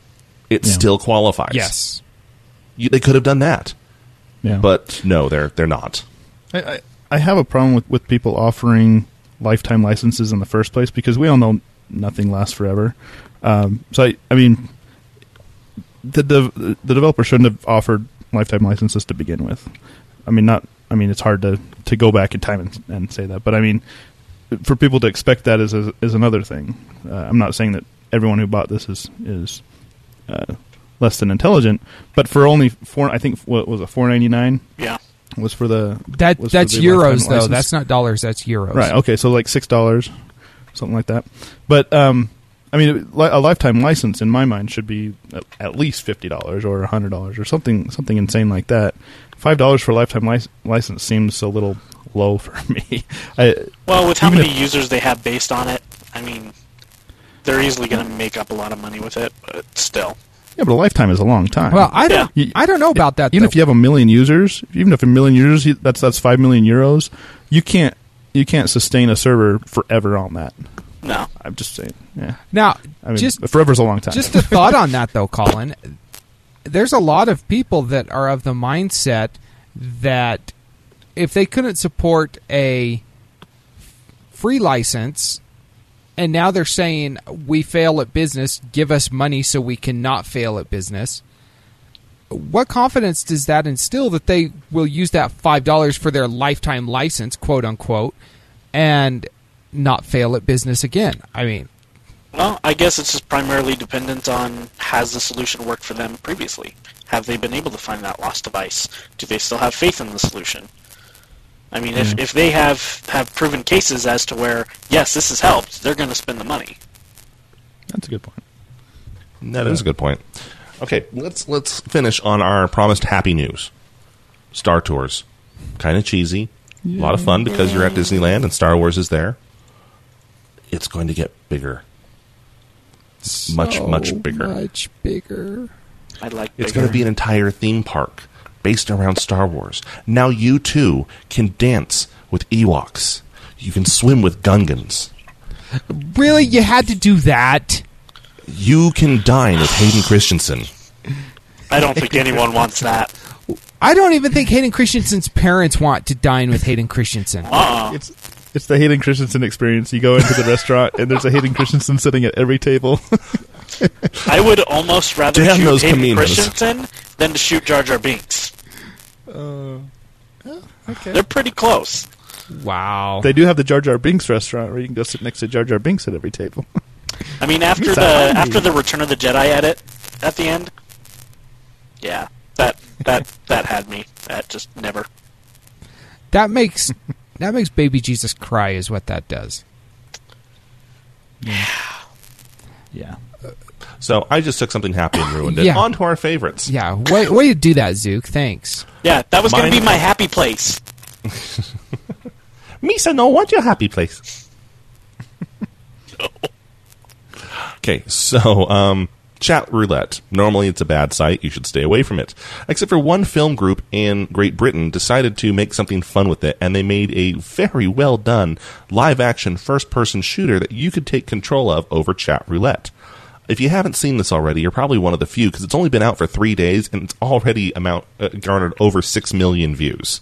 It yeah. still qualifies. Yes, you, they could have done that. Yeah. but no, they're they're not. I, I, I have a problem with, with people offering lifetime licenses in the first place because we all know nothing lasts forever. Um, so I, I mean, the, the the developer shouldn't have offered lifetime licenses to begin with. I mean, not. I mean, it's hard to to go back in time and, and say that, but I mean, for people to expect that is is, is another thing. Uh, I'm not saying that everyone who bought this is is uh, less than intelligent, but for only four, I think what was it four ninety nine Yeah. was for the That was that's the euros lifetime though. license. That's not dollars. That's euros. Right. Okay. So like six dollars, something like that. But um, I mean, a lifetime license in my mind should be at- at least fifty dollars or hundred dollars or something something insane like that. Five dollars for a lifetime lic- license seems a little low for me. I, Well, with how Even many users they have based on it, I mean, they're easily going to make up a lot of money with it, but still. yeah, but a lifetime is a long time. Well, I don't. Yeah. I don't know about that. even though. if you have a million users, even if a million users, that's that's five million euros. You can't you can't sustain a server forever on that. No. I'm just saying. Yeah. now, I mean, just forever's a long time. Just a thought on that, though, Colin. There's a lot of people that are of the mindset that if they couldn't support a free license, and now they're saying we fail at business, give us money so we cannot fail at business. What confidence does that instill that they will use that five dollars for their lifetime license, quote unquote, and not fail at business again? I mean, Well, I guess it's just primarily dependent on has the solution worked for them previously? Have they been able to find that lost device? Do they still have faith in the solution? I mean, if, if they have, have proven cases as to where, yes, this has helped, they're going to spend the money. that's a good point. That is a good point. Okay, let's let's finish on our promised happy news. Star Tours, kind of cheesy, a lot of fun because you're at Disneyland and Star Wars is there. It's going to get bigger, much much bigger. Much bigger. I'd like It's going to be an entire theme park based around Star Wars. Now you too can dance with Ewoks. You can swim with Gungans. Really, you had to do that? You can dine with Hayden Christensen. I don't think anyone wants that. I don't even think Hayden Christensen's parents want to dine with Hayden Christensen. Uh-uh. It's it's the Hayden Christensen experience. You go into the restaurant and there's a Hayden Christensen sitting at every table. I would almost rather Damn shoot those Hayden Caminos. Christensen than to shoot Jar Jar Binks. Uh, They're pretty close. Wow. they do have the Jar Jar Binks restaurant where you can go sit next to Jar Jar Binks at every table. I mean, after the after the Return of the Jedi edit at the end, yeah, that that that had me. That just never. That makes that makes baby Jesus cry is what that does. Yeah. Yeah. So I just took something happy and ruined it. Yeah. On to our favorites. Yeah. Way way to do that, Zook. Thanks. Yeah, that was going to be my happy place. Misa, no, want your happy place. okay, so um, chat roulette. Normally, it's a bad site. You should stay away from it. Except for one film group in Great Britain decided to make something fun with it, and they made a very well done live action first person shooter that you could take control of over chat roulette. If you haven't seen this already, you're probably one of the few because it's only been out for three days and it's already amount uh, garnered over six million views.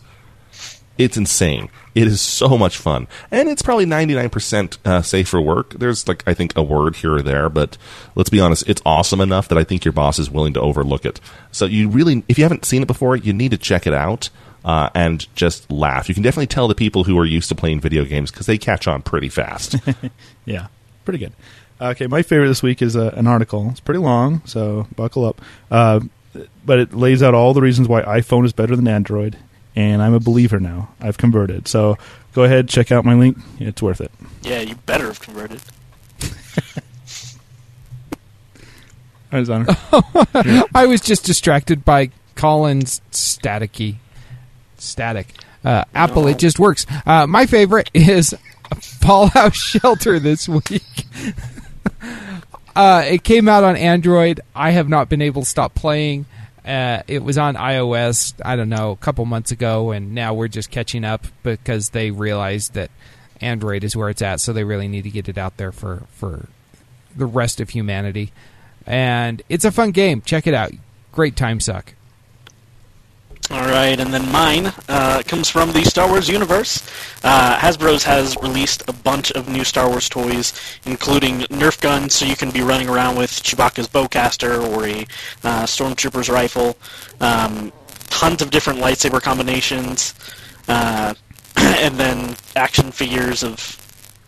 It's insane. It is so much fun. And it's probably 99% uh, safe for work. There's, like, I think a word here or there, but let's be honest, it's awesome enough that I think your boss is willing to overlook it. So you really, if you haven't seen it before, you need to check it out uh, and just laugh. You can definitely tell the people who are used to playing video games because they catch on pretty fast. Yeah, pretty good. Okay, my favorite this week is uh, an article. It's pretty long, so buckle up. Uh, but it lays out all the reasons why iPhone is better than Android, and I'm a believer now. I've converted. So go ahead, check out my link. It's worth it. Yeah, you better have converted. All right, Zonner. I was just distracted by Colin's staticky static. Uh, Apple, it just works. Uh, my favorite is Fallout Shelter this week. uh, it came out on Android. I have not been able to stop playing. Uh, it was on iOS, I don't know, a couple months ago, and now we're just catching up because they realized that Android is where it's at, so they really need to get it out there for, for the rest of humanity. And it's a fun game. Check it out. Great time suck. All right, and then mine uh, comes from the Star Wars universe. Uh, Hasbro's has released a bunch of new Star Wars toys, including Nerf guns, so you can be running around with Chewbacca's bowcaster or a uh, stormtrooper's rifle. Um, tons of different lightsaber combinations, uh, and then action figures of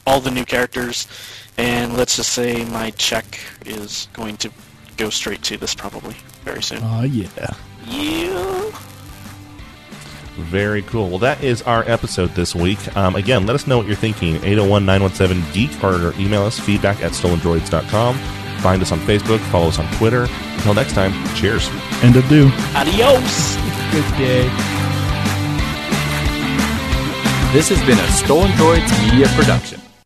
all the new characters, and let's just say my check is going to go straight to this probably very soon. Oh yeah. yeah. Very cool. Well, that is our episode this week. Um, again, let us know what you're thinking. 801-917-GEEK or email us feedback at stolendroids.com. Find us on Facebook. Follow us on Twitter. Until next time, cheers. End of do. Adios. Good day. This has been a Stolen Droids Media Production.